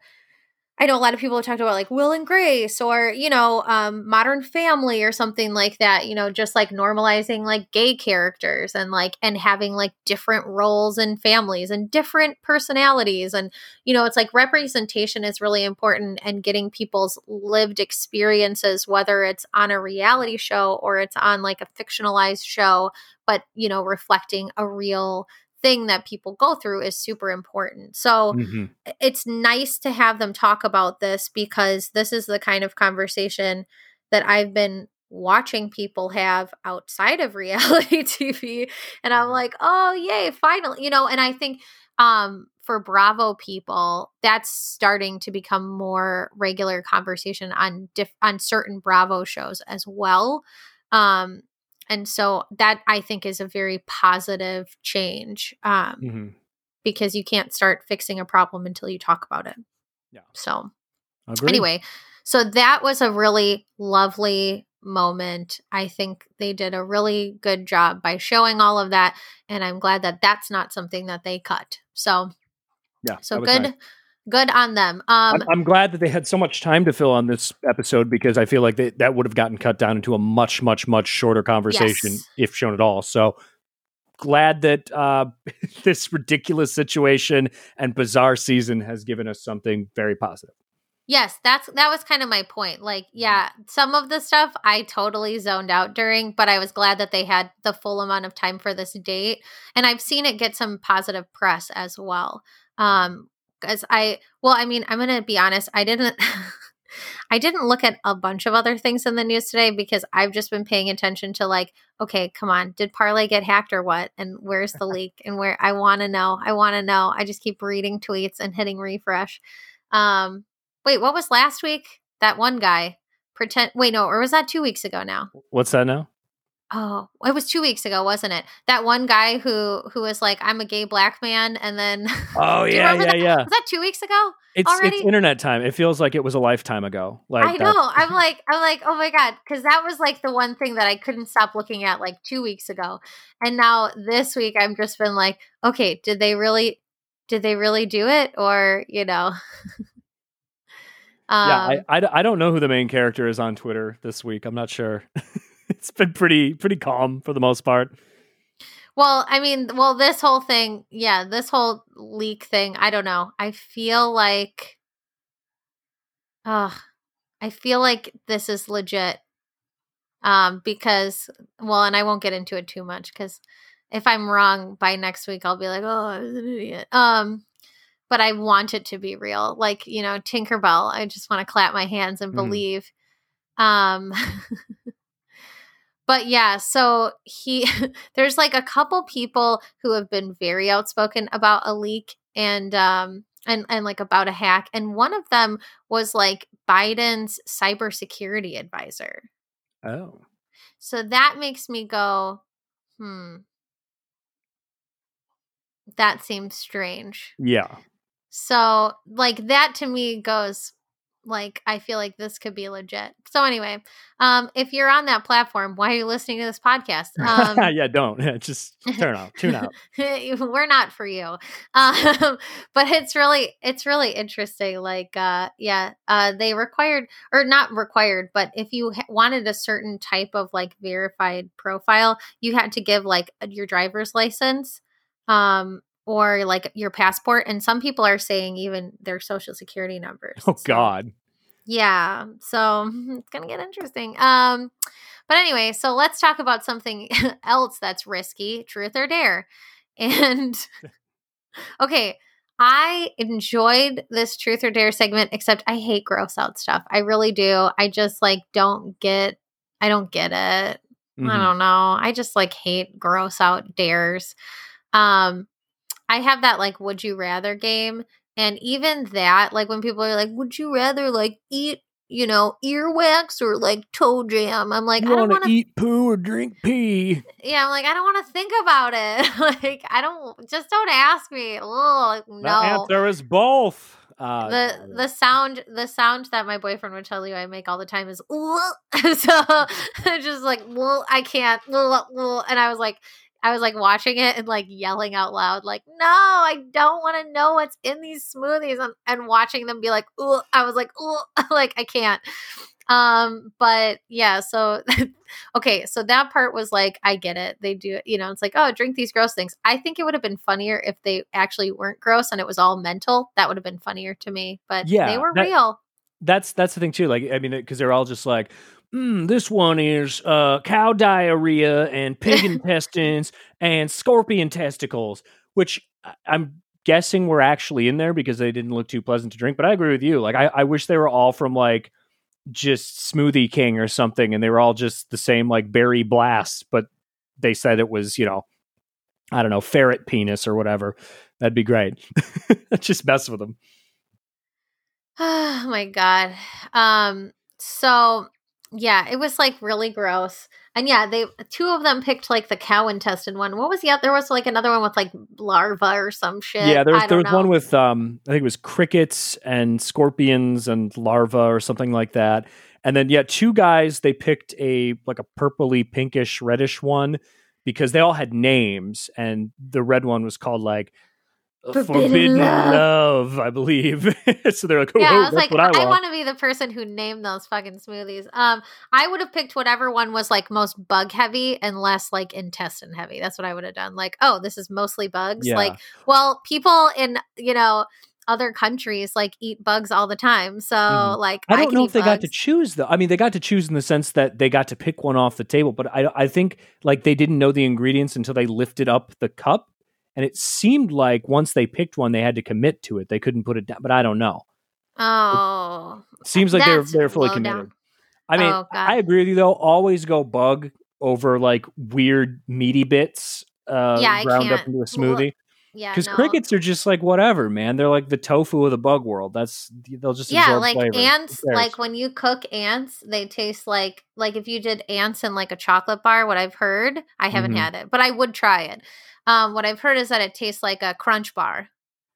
Speaker 1: I know a lot of people have talked about like Will and Grace or, you know, um, Modern Family or something like that, you know, just like normalizing like gay characters and like, and having like different roles in families and different personalities. And, you know, it's like representation is really important and getting people's lived experiences, whether it's on a reality show or it's on like a fictionalized show, but, you know, reflecting a real thing that people go through is super important. So,
Speaker 2: Mhm.
Speaker 1: it's nice to have them talk about this because this is the kind of conversation that I've been watching people have outside of reality TV and I'm like, "Oh, yay, finally." You know, and I think um for Bravo people, that's starting to become more regular conversation on diff- on certain Bravo shows as well. Um and so that I think is a very positive change. Um
Speaker 2: Mhm.
Speaker 1: because you can't start fixing a problem until you talk about it.
Speaker 2: Yeah.
Speaker 1: So,
Speaker 2: Agreed.
Speaker 1: anyway, so that was a really lovely moment. I think they did a really good job by showing all of that. And I'm glad that that's not something that they cut. So,
Speaker 2: yeah.
Speaker 1: so good,
Speaker 2: nice.
Speaker 1: Good on them. Um,
Speaker 2: I'm, glad that they had so much time to fill on this episode because I feel like they, that would have gotten cut down into a much, much, much shorter conversation
Speaker 1: Yes.
Speaker 2: if shown at all. So glad that uh, this ridiculous situation and bizarre season has given us something very positive.
Speaker 1: Yes, that's that was kind of my point. Like, yeah, some of the stuff I totally zoned out during, but I was glad that they had the full amount of time for this date. And I've seen it get some positive press as well. Um because I well, I mean, I'm gonna be honest. I didn't. I didn't look at a bunch of other things in the news today because I've just been paying attention to like, okay, come on, did Parler get hacked or what? And where's the leak? And where I want to know. I want to know. I just keep reading tweets and hitting refresh. Um, wait, what was last week? That one guy pretend. Wait, no, or was that two weeks ago now?
Speaker 2: What's that now?
Speaker 1: Oh, it was two weeks ago, wasn't it? That one guy who who was like, "I'm a gay black man," and then
Speaker 2: oh yeah, yeah,
Speaker 1: that?
Speaker 2: yeah.
Speaker 1: Was that two weeks ago?
Speaker 2: It's
Speaker 1: already?
Speaker 2: it's internet time. It feels like it was a lifetime ago. Like
Speaker 1: I know. I'm like, I'm like, oh my god, because that was like the one thing that I couldn't stop looking at like two weeks ago, and now this week I've just been like, okay, did they really, did they really do it, or you know?
Speaker 2: um, yeah, I, I I don't know who the main character is on Twitter this week. I'm not sure. it's been pretty pretty calm for the most part.
Speaker 1: Well, I mean, well, this whole thing, yeah, this whole leak thing, I don't know. I feel like, uh, I feel like this is legit. Um, because, well, and I won't get into it too much because if I'm wrong by next week, I'll be like, oh, I was an idiot. Um, but I want it to be real. Like, you know, Tinkerbell, I just want to clap my hands and mm. believe. Um, but yeah, so he there's like a couple people who have been very outspoken about a leak and um and and like about a hack and one of them was like Biden's cybersecurity advisor.
Speaker 2: Oh.
Speaker 1: So that makes me go, hmm. That seems strange.
Speaker 2: Yeah.
Speaker 1: So like that to me goes, like I feel like this could be legit. So anyway, um, if you're on that platform, why are you listening to this podcast? Um,
Speaker 2: yeah, don't just turn off, tune out.
Speaker 1: we're not for you. Um, but it's really it's really interesting. Like, uh, yeah, uh, they required or not required, but if you ha- wanted a certain type of like verified profile, you had to give like your driver's license. Um, or like your passport and some people are saying even their social security numbers
Speaker 2: oh so, god
Speaker 1: yeah so it's gonna get interesting um but anyway so let's talk about something else that's risky truth or dare and okay i enjoyed this truth or dare segment except i hate gross out stuff i really do i just like don't get i don't get it mm-hmm. i don't know i just like hate gross out dares um I have that like would you rather game and even that like when people are like would you rather like eat you know earwax or like toe jam? I'm like
Speaker 2: you
Speaker 1: I don't want to
Speaker 2: eat poo or drink pee.
Speaker 1: Yeah I'm like I don't want to think about it. Like I don't just don't ask me. Oh no.
Speaker 2: the answer is both. Uh,
Speaker 1: the the sound the sound that my boyfriend would tell you I make all the time is so just like well I can't. And I was like I was like watching it and like yelling out loud, like, no, I don't want to know what's in these smoothies and, and watching them be like. I was like, like I can't. Um, but yeah, so okay, so that part was like, I get it. They do, you know, it's like, oh, drink these gross things. I think it would have been funnier if they actually weren't gross and it was all mental. That would have been funnier to me. But yeah, they were that, real.
Speaker 2: That's that's the thing too. Like, I mean, because they're all just like, mm, this one is uh, cow diarrhea and pig intestines and scorpion testicles, which I'm guessing were actually in there because they didn't look too pleasant to drink. But I agree with you. Like, I, I wish they were all from like just Smoothie King or something, and they were all just the same like berry blast, but they said it was, you know, I don't know, ferret penis or whatever. That'd be great. just mess with them.
Speaker 1: Oh my god. Um so yeah, it was like really gross. And yeah, they two of them picked like the cow intestine one. What was the other? There was like another one with like larva or some shit.
Speaker 2: Yeah, there was there was know. one with um I think it was crickets and scorpions and larva or something like that. And then yeah, two guys they picked a like a purpley pinkish reddish one because they all had names and the red one was called like Forbidden, Forbidden love. love. I believe. so they're like, oh,
Speaker 1: yeah,
Speaker 2: I
Speaker 1: was like, I, I want to be the person who named those fucking smoothies. Um, I would have picked whatever one was like most bug heavy and less like intestine heavy. That's what I would have done. Like, oh, this is mostly bugs. Yeah. Like, well, people in you know other countries like eat bugs all the time. So mm-hmm. like
Speaker 2: I don't
Speaker 1: I
Speaker 2: know if they
Speaker 1: bugs.
Speaker 2: got to choose though. I mean, they got to choose in the sense that they got to pick one off the table, but I I think like they didn't know the ingredients until they lifted up the cup and it seemed like once they picked one, they had to commit to it. They couldn't put it down, but I don't know.
Speaker 1: Oh,
Speaker 2: Seems like they're they're fully committed.
Speaker 1: down.
Speaker 2: I mean,
Speaker 1: Oh,
Speaker 2: I agree with you though. Always go bug over like weird meaty bits uh,
Speaker 1: Yeah, I
Speaker 2: ground up into a
Speaker 1: Well,
Speaker 2: smoothie.
Speaker 1: yeah.
Speaker 2: Because
Speaker 1: no.
Speaker 2: crickets are just like whatever, man. They're like the tofu of the bug world. That's they'll just
Speaker 1: yeah like
Speaker 2: flavor.
Speaker 1: Ants like when you cook ants they taste like like if you did ants in like a chocolate bar what i've heard i haven't
Speaker 2: Mhm.
Speaker 1: had it but i would try it um what i've heard is that it tastes like a crunch bar.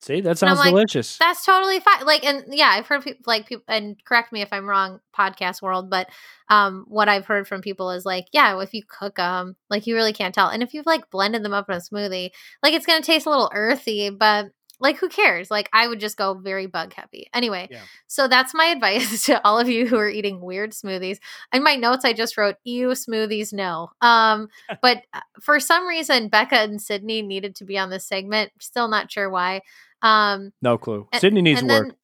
Speaker 2: See, that sounds
Speaker 1: like,
Speaker 2: delicious.
Speaker 1: that's totally fine. Like and yeah i've heard people like people and correct me if i'm wrong podcast world but um what i've heard from people is like yeah if you cook them like you really can't tell. And if you've like blended them up in a smoothie like it's gonna taste a little earthy but like who cares like i would just go very bug heavy anyway
Speaker 2: Yeah.
Speaker 1: so that's my advice to all of you who are eating weird smoothies in my notes i just wrote ew smoothies no um but uh, for some reason becca and sydney needed to be on this segment still not sure why um
Speaker 2: no clue.
Speaker 1: and-
Speaker 2: Sydney needs work.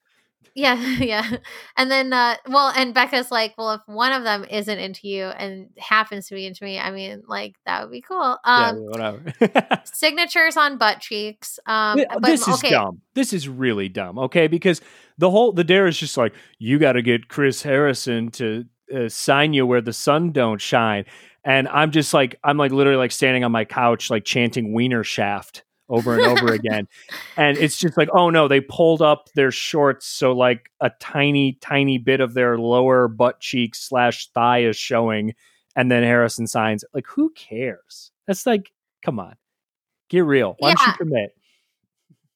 Speaker 1: Yeah, yeah. And then uh well and Becca's like, well if one of them isn't into you and happens to be into me, I mean like that would be cool.
Speaker 2: yeah,
Speaker 1: Um
Speaker 2: whatever.
Speaker 1: signatures on butt cheeks. Um
Speaker 2: Yeah,
Speaker 1: but
Speaker 2: this is
Speaker 1: okay.
Speaker 2: dumb. This is really dumb. Okay, because the whole the dare is just like you got to get Chris Harrison to uh, sign you where the sun don't shine, and I'm just like I'm like literally like standing on my couch like chanting Wiener Shaft over and over again, and it's just like oh no, they pulled up their shorts so like a tiny tiny bit of their lower butt cheek slash thigh is showing, and then Harrison signs. Like who cares? That's like come on. Get real. Why don't you commit?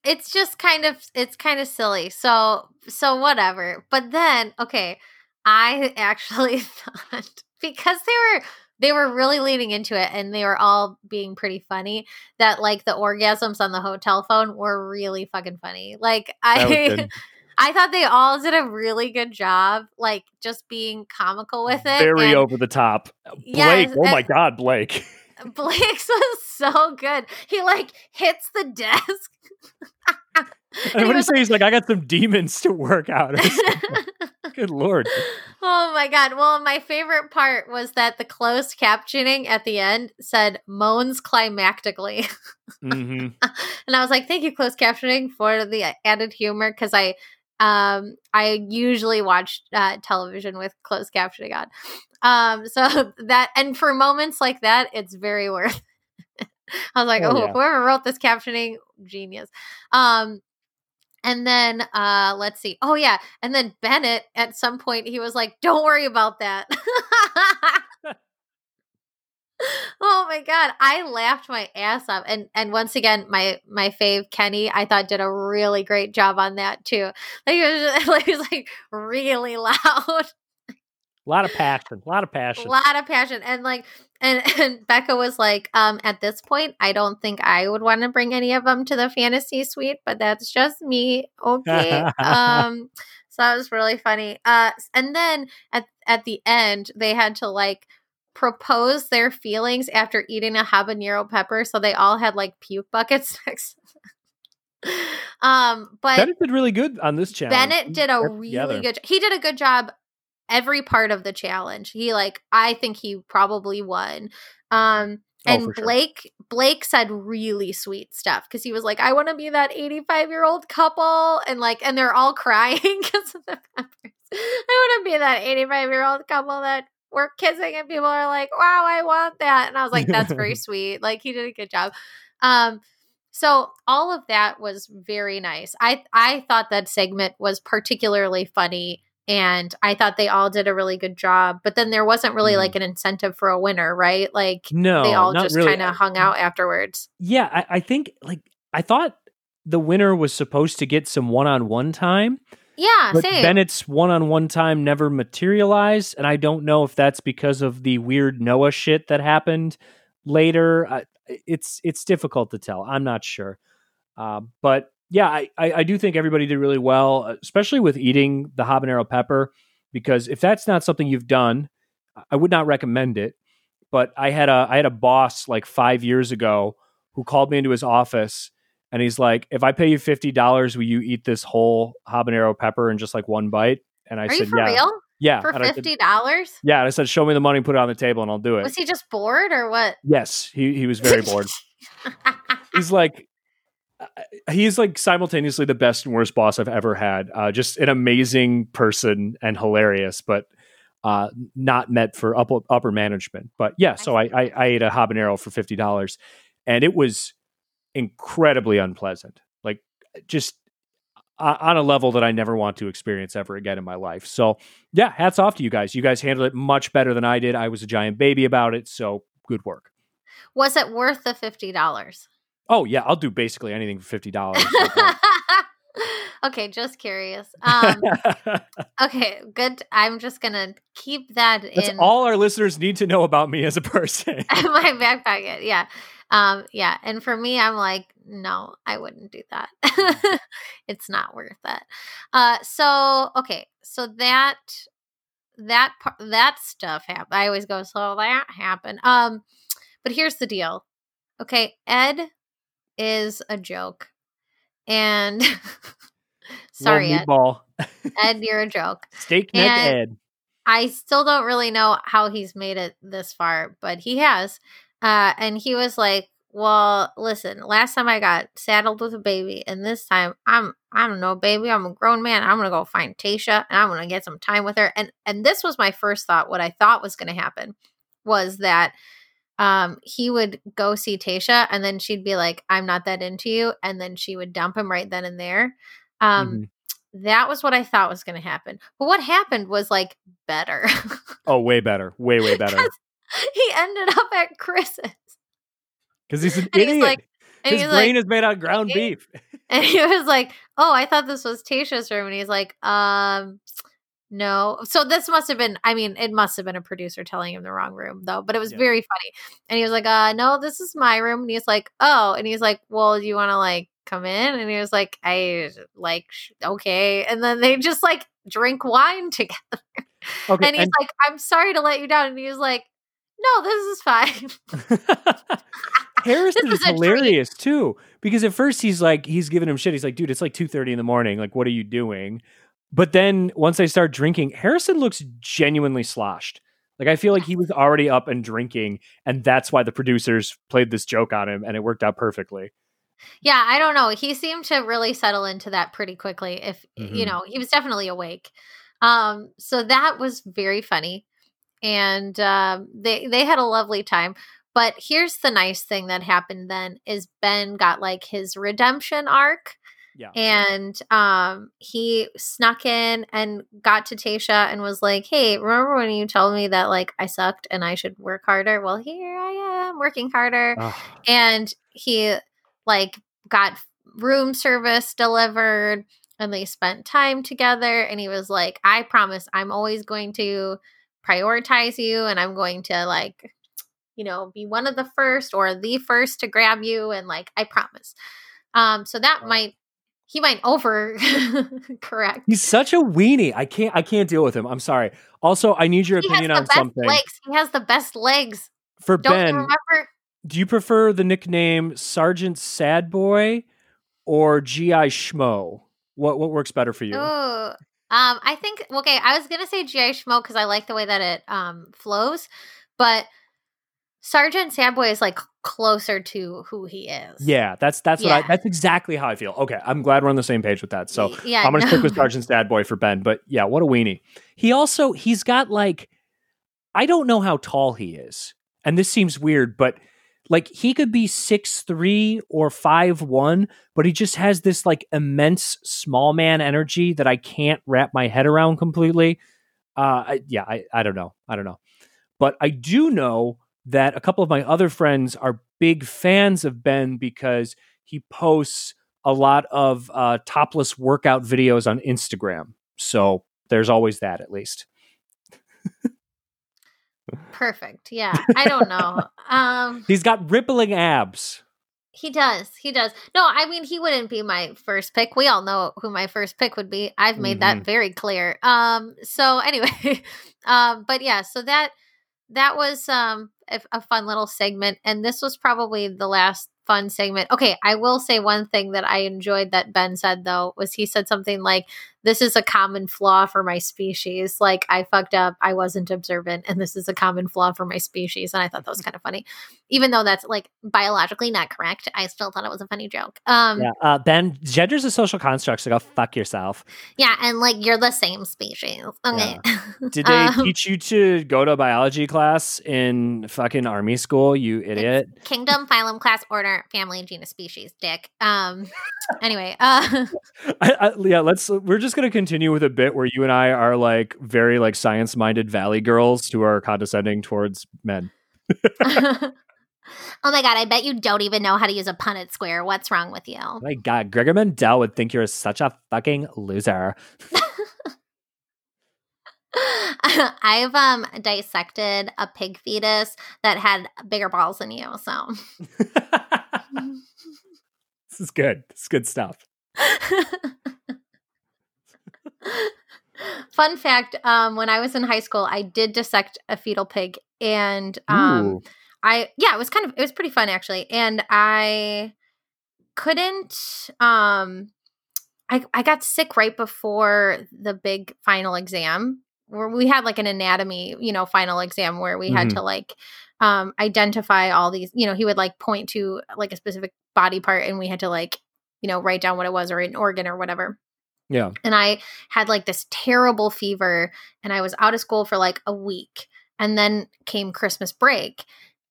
Speaker 1: it's just kind of it's kind of silly so so whatever but then okay i actually thought because they were they were really leaning into it and they were all being pretty funny that like the orgasms on the hotel phone were really fucking funny like i i thought they all did a really good job like just being comical with it
Speaker 2: very
Speaker 1: and
Speaker 2: over the top. Uh, Blake,
Speaker 1: Yes,
Speaker 2: oh my god, Blake.
Speaker 1: blake's was so good he like hits the desk
Speaker 2: And
Speaker 1: he
Speaker 2: what
Speaker 1: was
Speaker 2: he say? He's like, I got some demons to work out. Good lord.
Speaker 1: oh my god. Well, my favorite part was that the closed captioning at the end said moans climactically.
Speaker 2: hmm
Speaker 1: and I was like, thank you, closed captioning, for the added humor because I um I usually watch uh, television with closed captioning on. Um so that and for moments like that, it's very worth. I was like,
Speaker 2: Oh,
Speaker 1: oh,
Speaker 2: yeah.
Speaker 1: whoever wrote this captioning, genius. Um and then uh let's see. Oh yeah, and then Bennett at some point he was like, "Don't worry about that." oh my god, I laughed my ass off. And and once again, my my fave Kenny, I thought did a really great job on that too. Like he was, just, like, he was like really loud.
Speaker 2: A lot of passion. A lot of passion.
Speaker 1: a lot of passion and like and, and becca was like um at this point i don't think i would want to bring any of them to the fantasy suite but that's just me okay um so that was really funny uh and then at at the end they had to like propose their feelings after eating a habanero pepper so they all had like puke buckets next um but
Speaker 2: Bennett did really good on this challenge.
Speaker 1: Bennett did a really
Speaker 2: together.
Speaker 1: good. He did a good job every part of the challenge. He like I think he probably won. Um
Speaker 2: Oh,
Speaker 1: and
Speaker 2: sure.
Speaker 1: Blake Blake said really sweet stuff because he was like, I want to be that 85 year old couple, and like, and they're all crying because of the peppers. I want to be that 85 year old couple that we're kissing, and people are like, Wow, I want that, and I was like, That's very sweet. Like he did a good job. Um, so all of that was very nice. I I thought that segment was particularly funny and I thought they all did a really good job. But then there wasn't really
Speaker 2: Mhm.
Speaker 1: like an incentive for a winner, right? Like
Speaker 2: No,
Speaker 1: they all just
Speaker 2: really.
Speaker 1: kind of hung out afterwards.
Speaker 2: Yeah, I, I think like I thought the winner was supposed to get some one-on-one time,
Speaker 1: Yeah,
Speaker 2: but
Speaker 1: same.
Speaker 2: Bennett's one-on-one time never materialized, and I don't know if that's because of the weird Noah shit that happened later. It's it's difficult to tell. I'm not sure, uh, but yeah, I, I I do think everybody did really well, uh, especially with eating the habanero pepper, because if that's not something you've done, I would not recommend it. But I had a I had a boss like five years ago who called me into his office and he's like, "If I pay you fifty dollars, will you eat this whole habanero pepper in just like one bite?" And I
Speaker 1: Are
Speaker 2: said,
Speaker 1: you for
Speaker 2: "Yeah,
Speaker 1: real?
Speaker 2: yeah."
Speaker 1: For
Speaker 2: And I said,
Speaker 1: fifty dollars?
Speaker 2: yeah, and I said, "Show me the money, put it on the table, and I'll do it."
Speaker 1: Was he just bored or what?
Speaker 2: yes, he he was very bored. He's like, he's like simultaneously the best and worst boss I've ever had. Uh, just an amazing person and hilarious, but uh, not meant for upper, upper management. But yeah, so I, I, I ate a habanero for fifty dollars, and it was incredibly unpleasant. Like just uh, on a level that I never want to experience ever again in my life. So yeah, hats off to you guys. You guys handled it much better than I did. I was a giant baby about it, so good work.
Speaker 1: Was it worth the fifty dollars?
Speaker 2: Oh yeah, I'll do basically anything for fifty dollars.
Speaker 1: okay, just curious. Um, okay, good. I'm just gonna keep that
Speaker 2: That's
Speaker 1: in
Speaker 2: all our listeners need to know about me as a person.
Speaker 1: my back pocket. Yeah, um, yeah. And for me, I'm like, no, I wouldn't do that. it's not worth it. Uh, so okay, so that that part that stuff happened. I always go, so that happened. Um, but here's the deal. Okay, Ed is a joke. And sorry, Ed. Ed, you're a joke.
Speaker 2: Steak neck
Speaker 1: And-
Speaker 2: Ed.
Speaker 1: I still don't really know how he's made it this far, but he has. Uh, and he was like, "Well, listen. Last time I got saddled with a baby, and this time I'm I don't know, baby. I'm a grown man. I'm gonna go find Tayshia, and I'm gonna get some time with her." And and this was my first thought. What I thought was gonna happen was that um he would go see Tayshia, and then she'd be like, "I'm not that into you," and then she would dump him right then and there. Um,
Speaker 2: Mhm.
Speaker 1: that was what I thought was going to happen. But what happened was like better.
Speaker 2: Oh, way better. Way, way better.
Speaker 1: he ended up at Chris's.
Speaker 2: Because he's an
Speaker 1: And he's
Speaker 2: idiot.
Speaker 1: like- And
Speaker 2: His
Speaker 1: he's
Speaker 2: brain
Speaker 1: like,
Speaker 2: is made out of ground beef.
Speaker 1: and he was like, "Oh, I thought this was Tayshia's room." And he's like, "Um, no." So this must have been. I mean, it must have been a producer telling him the wrong room, though. But it was
Speaker 2: Yeah.
Speaker 1: very funny. And he was like, "Uh, no, this is my room." And he's like, "Oh," and he's like, "Well, do you want to like come in?" And he was like, "I like sh- okay." And then they just like drink wine together.
Speaker 2: Okay.
Speaker 1: and he's like, "I'm sorry to let you down." And he was like, "No, this is fine."
Speaker 2: Harrison is
Speaker 1: is
Speaker 2: hilarious too because at first he's like he's giving him shit. He's like, dude, it's like two thirty in the morning. Like, what are you doing? But then once they start drinking, Harrison looks genuinely sloshed. Like I feel like he was already up and drinking, and that's why the producers played this joke on him, and it worked out perfectly.
Speaker 1: Yeah, I don't know. He seemed to really settle into that pretty quickly. If you
Speaker 2: Mhm.
Speaker 1: know, he was definitely awake. Um, so that was very funny, and um, they they had a lovely time. But here's the nice thing that happened then is Ben got like his redemption arc.
Speaker 2: Yeah.
Speaker 1: And um he snuck in and got to Tayshia and was like, Hey, remember when you told me that like I sucked and I should work harder? Well, here I am working harder
Speaker 2: Ugh.
Speaker 1: and he like got room service delivered and they spent time together and he was like i promise i'm always going to prioritize you and i'm going to like you know be one of the first or the first to grab you and like i promise um so that
Speaker 2: Wow.
Speaker 1: might he might over correct
Speaker 2: He's such a weenie. I can't. I can't deal with him. I'm sorry. Also, I need your
Speaker 1: he
Speaker 2: opinion on something.
Speaker 1: legs he has the best legs
Speaker 2: For
Speaker 1: don't
Speaker 2: Ben,
Speaker 1: remember
Speaker 2: do you prefer the nickname Sergeant Sad Boy or GI Schmo? What what works better for you?
Speaker 1: Ooh. Um, I think okay. I was gonna say GI Schmo because I like the way that it um flows, but Sergeant Sadboy is like closer to who he is.
Speaker 2: Yeah, that's that's what I that's exactly how I feel. Okay, I'm glad we're on the same page with that. So
Speaker 1: yeah,
Speaker 2: I'm gonna stick with
Speaker 1: no.
Speaker 2: Sergeant Sad Boy for Ben. But yeah, what a weenie. He also he's got like I don't know how tall he is, and this seems weird, but like he could be six three or five one, but he just has this like immense small man energy that I can't wrap my head around completely. Uh, I, yeah, I I don't know, I don't know, but I do know that a couple of my other friends are big fans of Ben because he posts a lot of uh, topless workout videos on Instagram. So there's always that, at least.
Speaker 1: Perfect. Yeah. I don't know. um,
Speaker 2: He's got rippling abs.
Speaker 1: he does. He does. No, I mean he wouldn't be my first pick. We all know who my first pick would be. I've made that very clear. Um. So anyway, um. But yeah. So that that was um a, fun little segment, and this was probably the last fun segment. Okay, I will say one thing that I enjoyed that Ben said though was he said something like, "This is a common flaw for my species. Like I fucked up, I wasn't observant, and this is a common flaw for my species." And I thought that was kind of funny, even though that's like biologically not correct. I still thought it was a funny joke. Um,
Speaker 2: Yeah, uh, Ben, gender's a social construct, so go fuck yourself.
Speaker 1: yeah, and like you're the same species. Okay.
Speaker 2: Did they
Speaker 1: Um,
Speaker 2: teach you to go to biology class in fucking army school, you idiot?
Speaker 1: Kingdom, phylum, class, order, family, genus, species, dick. Um. Anyway, uh,
Speaker 2: I, I, yeah, let's. We're just gonna continue with a bit where you and I are like very like science-minded valley girls who are condescending towards men.
Speaker 1: oh my god, I bet you don't even know how to use a Punnett square. What's wrong with you?
Speaker 2: My God, Gregor Mendel would think you're such a fucking loser.
Speaker 1: I've um dissected a pig fetus that had bigger balls than you, so
Speaker 2: this is good. This is good stuff.
Speaker 1: Fun fact, um when I was in high school, I did dissect a fetal pig and um I yeah, it was kind of it was pretty fun actually. And I couldn't um I I got sick right before the big final exam where we had like an anatomy, you know, final exam where we had
Speaker 2: Mhm.
Speaker 1: to like um identify all these, you know, he would like point to like a specific body part and we had to like, you know, write down what it was or an organ or whatever.
Speaker 2: Yeah.
Speaker 1: and I had like this terrible fever and I was out of school for like a week and then came Christmas break.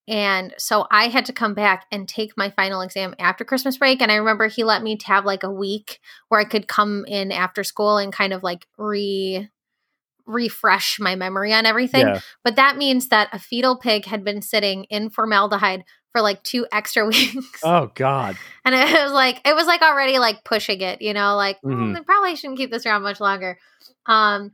Speaker 1: And so I had to come back and take my final exam after Christmas break. And I remember he let me have like a week where I could come in after school and kind of like re refresh my memory on everything
Speaker 2: Yeah.
Speaker 1: but that means that a fetal pig had been sitting in formaldehyde for like two extra weeks
Speaker 2: Oh God.
Speaker 1: and it was like it was like already like pushing it you know like mm,
Speaker 2: Mhm.
Speaker 1: they probably shouldn't keep this around much longer um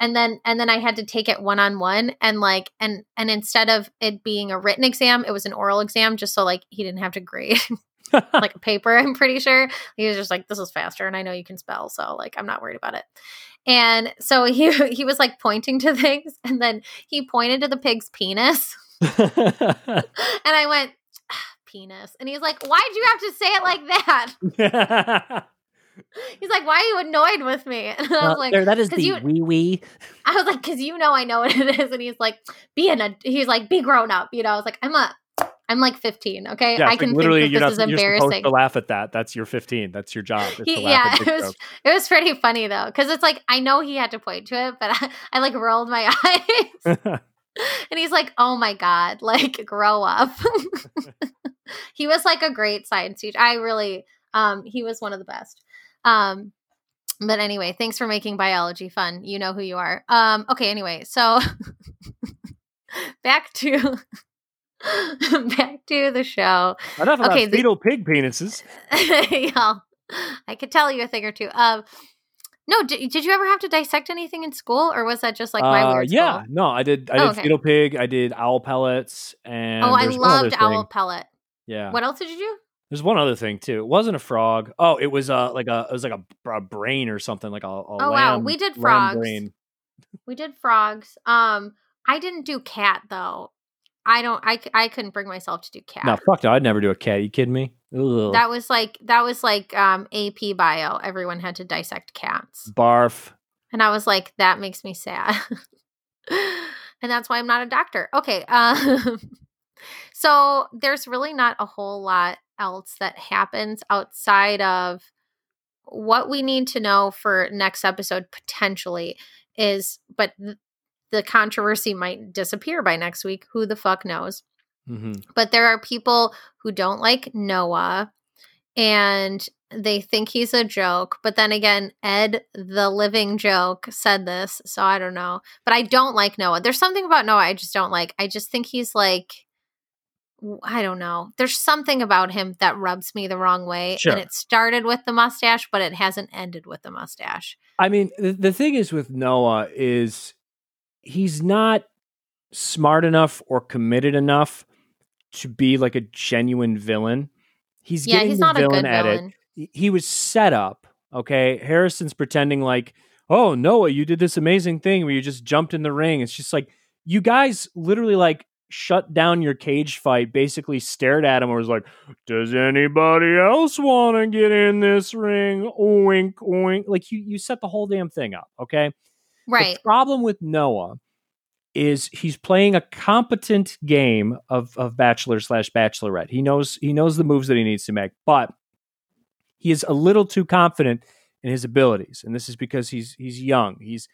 Speaker 1: and then and then i had to take it one on one and like and and instead of it being a written exam it was an oral exam just so like he didn't have to grade like a paper i'm pretty sure he was just like this is faster and i know you can spell so like i'm not worried about it and so he he was like pointing to things and then he pointed to the pig's penis and i went "Ah, penis and he's like why'd you have to say it like that He's like, "Why are you annoyed with me?" And I was like,
Speaker 2: there, that is the
Speaker 1: you-
Speaker 2: wee wee.
Speaker 1: "I was like, because you know I know what it is." And he's like, "Be an," ad-" he's like, "Be grown up." You know, I was like, "I'm a, I'm like 15, okay?
Speaker 2: Yeah,
Speaker 1: I can
Speaker 2: like, literally,
Speaker 1: think
Speaker 2: you're
Speaker 1: that
Speaker 2: not
Speaker 1: this is
Speaker 2: you're supposed
Speaker 1: embarrassing."
Speaker 2: to laugh at that. That's your 15. That's your job. is to
Speaker 1: He-
Speaker 2: laugh
Speaker 1: yeah,
Speaker 2: at
Speaker 1: it was it was pretty funny though, because it's like I know he had to point to it, but I, I like rolled my eyes, and he's like, "Oh my god, like grow up." he was like a great science teacher. I really, um, he was one of the best. Um, but anyway, thanks for making biology fun. You know who you are. Um, okay, anyway, so back to back to the show.
Speaker 2: Enough about
Speaker 1: Okay, the-
Speaker 2: fetal pig penises.
Speaker 1: Y'all, I could tell you a thing or two. Um, no, did, did you ever have to dissect anything in school, or was that just like my
Speaker 2: Uh,
Speaker 1: weird
Speaker 2: yeah, no, I did. I
Speaker 1: Oh,
Speaker 2: did
Speaker 1: okay.
Speaker 2: fetal pig. I did owl pellets, and
Speaker 1: Oh, I
Speaker 2: there's one other
Speaker 1: loved owl pellet.
Speaker 2: Yeah,
Speaker 1: What else did you do?
Speaker 2: there's one other thing too. It wasn't a frog. Oh, it was uh like a it was like a, a brain or something like a, a
Speaker 1: Oh, wow, we did
Speaker 2: lamb
Speaker 1: frogs.
Speaker 2: brain.
Speaker 1: We did frogs. Um, I didn't do cat though. I don't. I, I couldn't bring myself to do cat.
Speaker 2: No, fuck no, I'd never do a cat. You kidding me? Ugh.
Speaker 1: That was like that was like um AP bio. Everyone had to dissect cats.
Speaker 2: Barf.
Speaker 1: And I was like, that makes me sad. and that's why I'm not a doctor. Okay. Um, so there's really not a whole lot else that happens outside of what we need to know for next episode potentially is, but th- the controversy might disappear by next week. Who the fuck knows?
Speaker 2: hmm
Speaker 1: but there are people who don't like Noah and they think he's a joke. But then again, Ed, the living joke, said this. So I don't know. But I don't like Noah. There's something about Noah I just don't like. I just think he's like, I don't know. There's something about him that rubs me the wrong way.
Speaker 2: Sure.
Speaker 1: And it started with the mustache, but it hasn't ended with the mustache.
Speaker 2: I mean, the, the thing is with Noah is he's not smart enough or committed enough to be like a genuine villain. He's
Speaker 1: yeah,
Speaker 2: getting
Speaker 1: he's
Speaker 2: the
Speaker 1: not a
Speaker 2: villain
Speaker 1: good
Speaker 2: at
Speaker 1: villain.
Speaker 2: it. He- He was set up. Okay, Harrison's pretending like, "Oh Noah, you did this amazing thing where you just jumped in the ring." It's just like you guys literally like shut down your cage fight, basically stared at him and was like, Does anybody else want to get in this ring? Oink, oink. Like you, you set the whole damn thing up, okay?
Speaker 1: Right.
Speaker 2: The problem with Noah is he's playing a competent game of of bachelor slash bachelorette. He knows he knows the moves that he needs to make, but he is a little too confident in his abilities, and this is because he's he's young. He's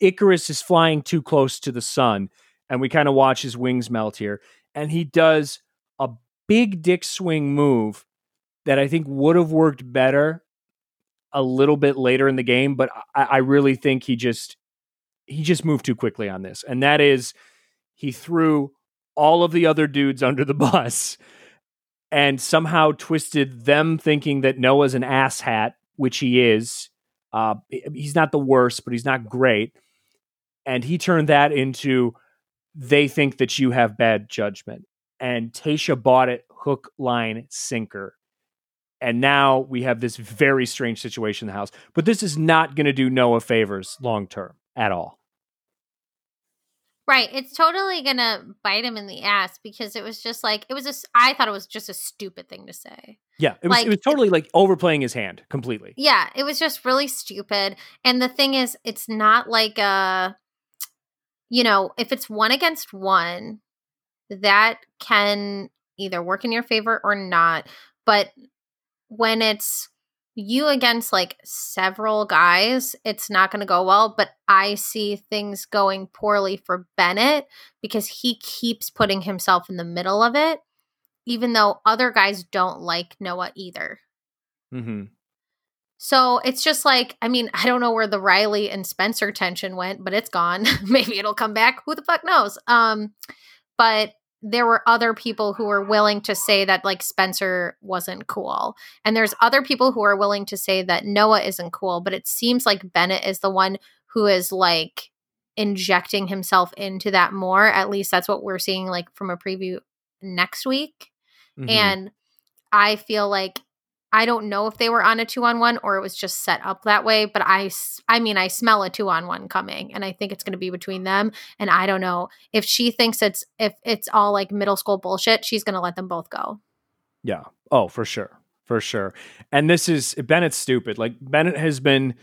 Speaker 2: Icarus is flying too close to the sun, and we kind of watch his wings melt here. And he does a big dick swing move that I think would have worked better a little bit later in the game, but I, I really think he just he just moved too quickly on this, and that is he threw all of the other dudes under the bus and somehow twisted them thinking that Noah's an asshat, which he is. Uh, he's not the worst, but he's not great. And he turned that into they think that you have bad judgment. And Tayshia bought it hook, line, sinker. And now we have this very strange situation in the house. But this is not going to do Noah favors long term at all.
Speaker 1: Right. It's totally going to bite him in the ass because it was just like, it was just, I thought it was just a stupid thing to say.
Speaker 2: Yeah. It was,
Speaker 1: Like-
Speaker 2: it was totally like overplaying his hand completely.
Speaker 1: Yeah. It was just really stupid. And the thing is, it's not like a, you know, if it's one against one, that can either work in your favor or not. But when it's you against like several guys, it's not going to go well. But I see things going poorly for Bennett because he keeps putting himself in the middle of it, even though other guys don't like Noah either.
Speaker 2: Mm-hmm.
Speaker 1: So it's just like, I mean, I don't know where the Riley and Spencer tension went, but it's gone. Maybe it'll come back. Who the fuck knows? Um, but there were other people who were willing to say that like Spencer wasn't cool. And there's other people who are willing to say that Noah isn't cool, but it seems like Bennett is the one who is like injecting himself into that more. At least that's what we're seeing like from a preview next week.
Speaker 2: Mhm.
Speaker 1: And I feel like I don't know if they were on a two on one or it was just set up that way, but I, I mean, I smell a two on one coming, and I think it's going to be between them. And I don't know if she thinks it's if it's all like middle school bullshit, she's going to let them both go.
Speaker 2: Yeah. Oh, for sure. For sure. And this is Bennett's stupid. Like Bennett has been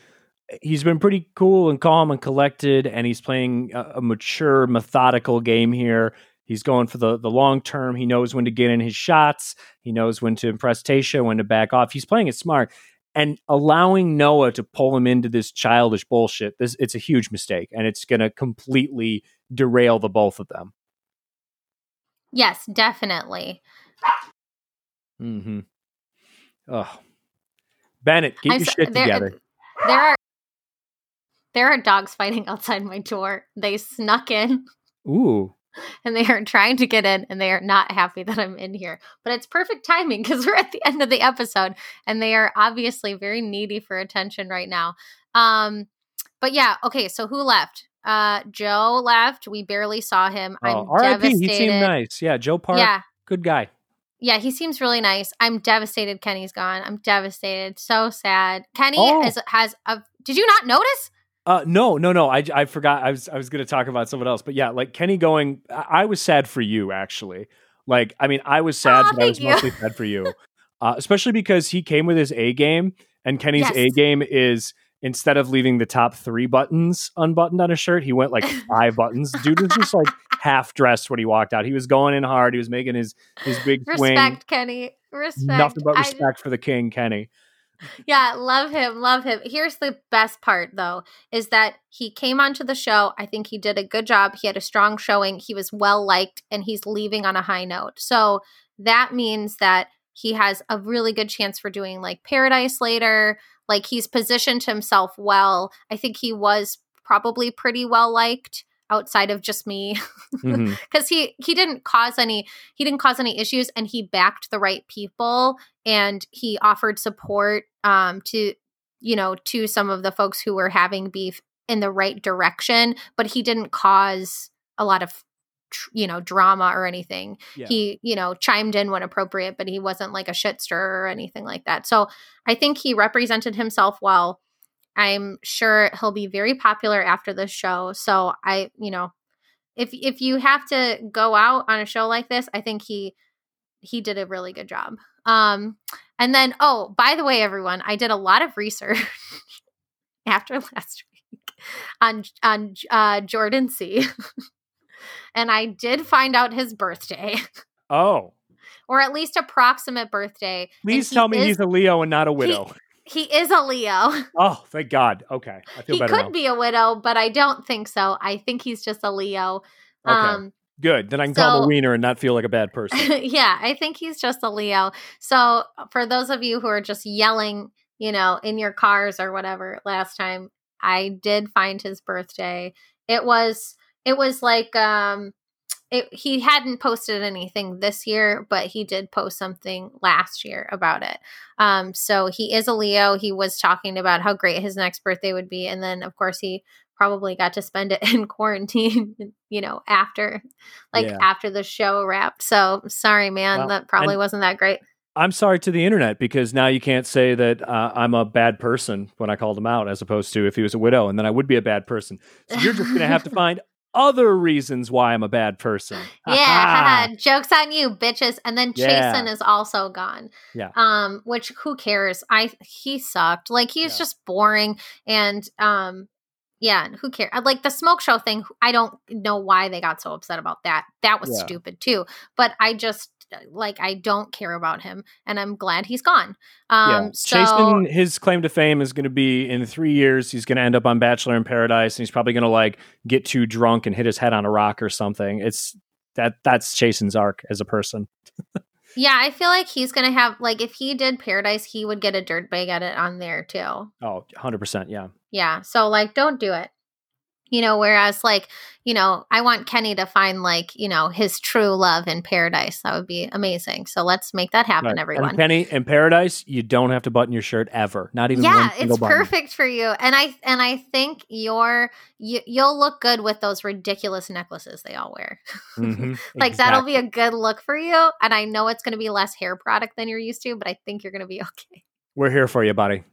Speaker 2: he's been pretty cool and calm and collected and he's playing a, a mature methodical game here. He's going for the the long term. He knows when to get in his shots. He knows when to impress Tayshia, when to back off. He's playing it smart. And allowing Noah to pull him into this childish bullshit, this it's a huge mistake and it's going to completely derail the both of them.
Speaker 1: Yes, definitely.
Speaker 2: Mm-hmm. Oh, Bennett, get
Speaker 1: I'm
Speaker 2: your
Speaker 1: so-
Speaker 2: shit
Speaker 1: there-
Speaker 2: together.
Speaker 1: There are there are dogs fighting outside my door. They snuck in
Speaker 2: Ooh.
Speaker 1: and they are trying to get in and they are not happy that I'm in here. But it's perfect timing because we're at the end of the episode and they are obviously very needy for attention right now. Um but yeah, okay, so who left? Uh Joe left. We barely saw him. I'm
Speaker 2: Oh, R.I.P.
Speaker 1: devastated.
Speaker 2: He seemed nice. Yeah, Joe Park,
Speaker 1: Yeah.
Speaker 2: good guy.
Speaker 1: Yeah, he seems really nice. I'm devastated Kenny's gone. I'm devastated. So sad. Kenny
Speaker 2: Oh.
Speaker 1: is has a Did you not notice?
Speaker 2: Uh, no, no, no. I, I forgot. I was I was going to talk about someone else, but yeah, like Kenny going. I, I was sad for you actually. Like, I mean, I was sad,
Speaker 1: Aw,
Speaker 2: but I was
Speaker 1: you.
Speaker 2: mostly sad for you, uh, especially because he came with his A game, and Kenny's
Speaker 1: Yes.
Speaker 2: A game is instead of leaving the top three buttons unbuttoned on his shirt, he went like five buttons. Dude was just like half dressed when he walked out. He was going in hard. He was making his his big swing.
Speaker 1: Respect, Kenny. Respect.
Speaker 2: Nothing but
Speaker 1: I-
Speaker 2: respect for the king, Kenny.
Speaker 1: Yeah, love him, love him. Here's the best part though, is that he came onto the show. I think he did a good job. He had a strong showing. He was well liked and he's leaving on a high note. So that means that he has a really good chance for doing like Paradise later. Like he's positioned himself well. I think he was probably pretty well liked outside of just me
Speaker 2: mm-hmm.
Speaker 1: because he he didn't cause any he didn't cause any issues and he backed the right people and he offered support um to you know to some of the folks who were having beef in the right direction but he didn't cause a lot of tr- you know drama or anything.
Speaker 2: Yeah.
Speaker 1: he you know chimed in when appropriate but he wasn't like a shit stirrer or anything like that. So i think he represented himself well. I'm sure he'll be very popular after this show. So i you know if if you have to go out on a show like this, I think he he did a really good job. Um, and then oh, by the way, everyone, I did a lot of research after last week on on uh, Jordan C. and I did find out his birthday.
Speaker 2: Oh,
Speaker 1: or at least approximate birthday.
Speaker 2: please tell me
Speaker 1: is,
Speaker 2: he's a Leo and not a widow.
Speaker 1: he is a Leo.
Speaker 2: oh, thank God. Okay, I feel
Speaker 1: He
Speaker 2: better
Speaker 1: could
Speaker 2: now.
Speaker 1: be a widow, but I don't think so. I think he's just a Leo.
Speaker 2: Okay.
Speaker 1: Um,
Speaker 2: Good. Then I can call him a
Speaker 1: so-
Speaker 2: wiener and not feel like a bad person.
Speaker 1: yeah, I think he's just a Leo. So for those of you who are just yelling, you know, in your cars or whatever last time, I did find his birthday. It was it was like um it, he hadn't posted anything this year, but he did post something last year about it. Um, so he is a Leo. He was talking about how great his next birthday would be, and then of course he probably got to spend it in quarantine. You know, after like
Speaker 2: Yeah.
Speaker 1: after the show wrapped. So sorry, man,
Speaker 2: Well,
Speaker 1: that probably wasn't that great.
Speaker 2: I'm sorry to the internet because now you can't say that uh, I'm a bad person when I called him out, as opposed to if he was a widow, and then I would be a bad person. So you're just going to have to find other reasons why I'm a bad person.
Speaker 1: Yeah, jokes on you, bitches. And then
Speaker 2: Yeah.
Speaker 1: Chasen is also gone.
Speaker 2: Yeah.
Speaker 1: Um, which who cares? I he sucked. Like he's
Speaker 2: Yeah.
Speaker 1: just boring and um yeah, who cares? Like the smoke show thing, I don't know why they got so upset about that. That was
Speaker 2: Yeah.
Speaker 1: stupid too. But I just like I don't care about him and I'm glad he's gone. Um
Speaker 2: yeah.
Speaker 1: so
Speaker 2: Chasen, his claim to fame is going to be in three years. He's going to end up on Bachelor in Paradise, and he's probably going to like get too drunk and hit his head on a rock or something. It's that that's Chasen's arc as a person.
Speaker 1: yeah, I feel like he's gonna have like if he did Paradise, he would get a dirtbag edit on there too.
Speaker 2: Oh, 100 percent. Yeah.
Speaker 1: Yeah. So like don't do it. You know, whereas like, you know, I want Kenny to find like, you know, his true love in paradise. That would be amazing. So let's make that happen,
Speaker 2: Right.
Speaker 1: everyone.
Speaker 2: And Penny in Paradise, you don't have to button your shirt ever. Not even
Speaker 1: yeah, it's
Speaker 2: button.
Speaker 1: perfect for you. And I and I think you're you, you'll look good with those ridiculous necklaces they all wear.
Speaker 2: Mhm,
Speaker 1: like that'll be a good look for you. And I know it's going to be less hair product than you're used to, but I think you're going to be okay.
Speaker 2: We're here for you, buddy.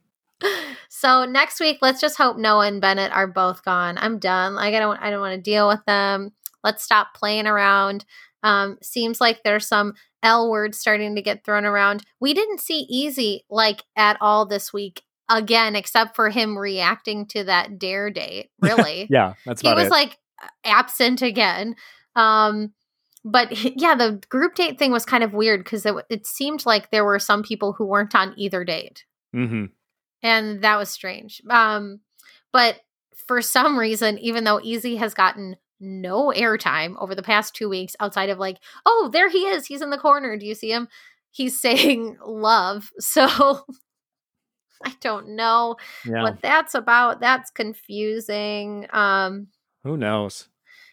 Speaker 1: So next week, let's just hope Noah and Bennett are both gone. I'm done. Like I don't I don't want to deal with them. Let's stop playing around. Um, seems like there's some L words starting to get thrown around. We didn't see Eazy like at all this week again, except for him reacting to that dare date. Really,
Speaker 2: Yeah, that's
Speaker 1: he was
Speaker 2: it.
Speaker 1: like absent again. Um, but yeah, the group date thing was kind of weird because it, it seemed like there were some people who weren't on either date
Speaker 2: hmm
Speaker 1: and that was strange. Um, but for some reason, even though Eazy has gotten no airtime over the past two weeks, outside of like, oh, there he is, he's in the corner. Do you see him? He's saying love. So I don't know
Speaker 2: Yeah.
Speaker 1: what that's about. That's confusing. Um,
Speaker 2: Who knows?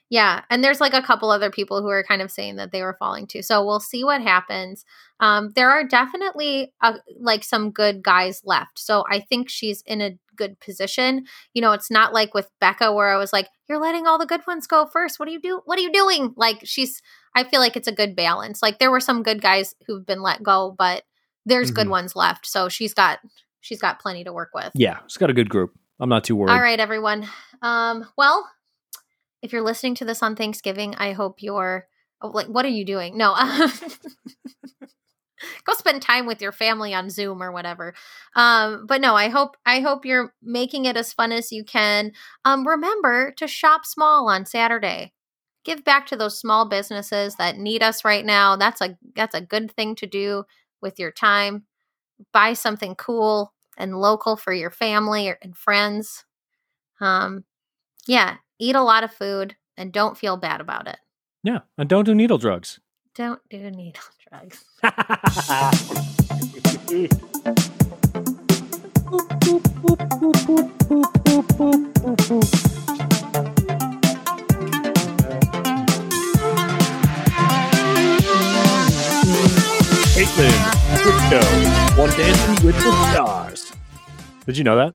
Speaker 1: Yeah, and there's like a couple other people who are kind of saying that they were falling too. So we'll see what happens. Um, there are definitely uh, like some good guys left. So I think she's in a good position. You know, it's not like with Becca where I was like, "You're letting all the good ones go first. What do you do? What are you doing?" Like she's. I feel like it's a good balance. Like there were some good guys who've been let go, but there's good
Speaker 2: Mhm.
Speaker 1: ones left. So she's got she's got plenty to work with.
Speaker 2: Yeah, she's got a good group. I'm not too worried.
Speaker 1: All right, everyone. Um, well, if you're listening to this on Thanksgiving, I hope you're oh, like, what are you doing? No, go spend time with your family on Zoom or whatever. Um, but no, I hope I hope you're making it as fun as you can. Um, remember to shop small on Saturday. Give back to those small businesses that need us right now. That's a that's a good thing to do with your time. Buy something cool and local for your family and friends. Um, yeah, eat a lot of food and don't feel bad about it.
Speaker 2: Yeah, and don't do needle drugs.
Speaker 1: Don't do needle drugs.
Speaker 2: Kaitlyn, Bristowe, one dancing with the stars. Did you know that?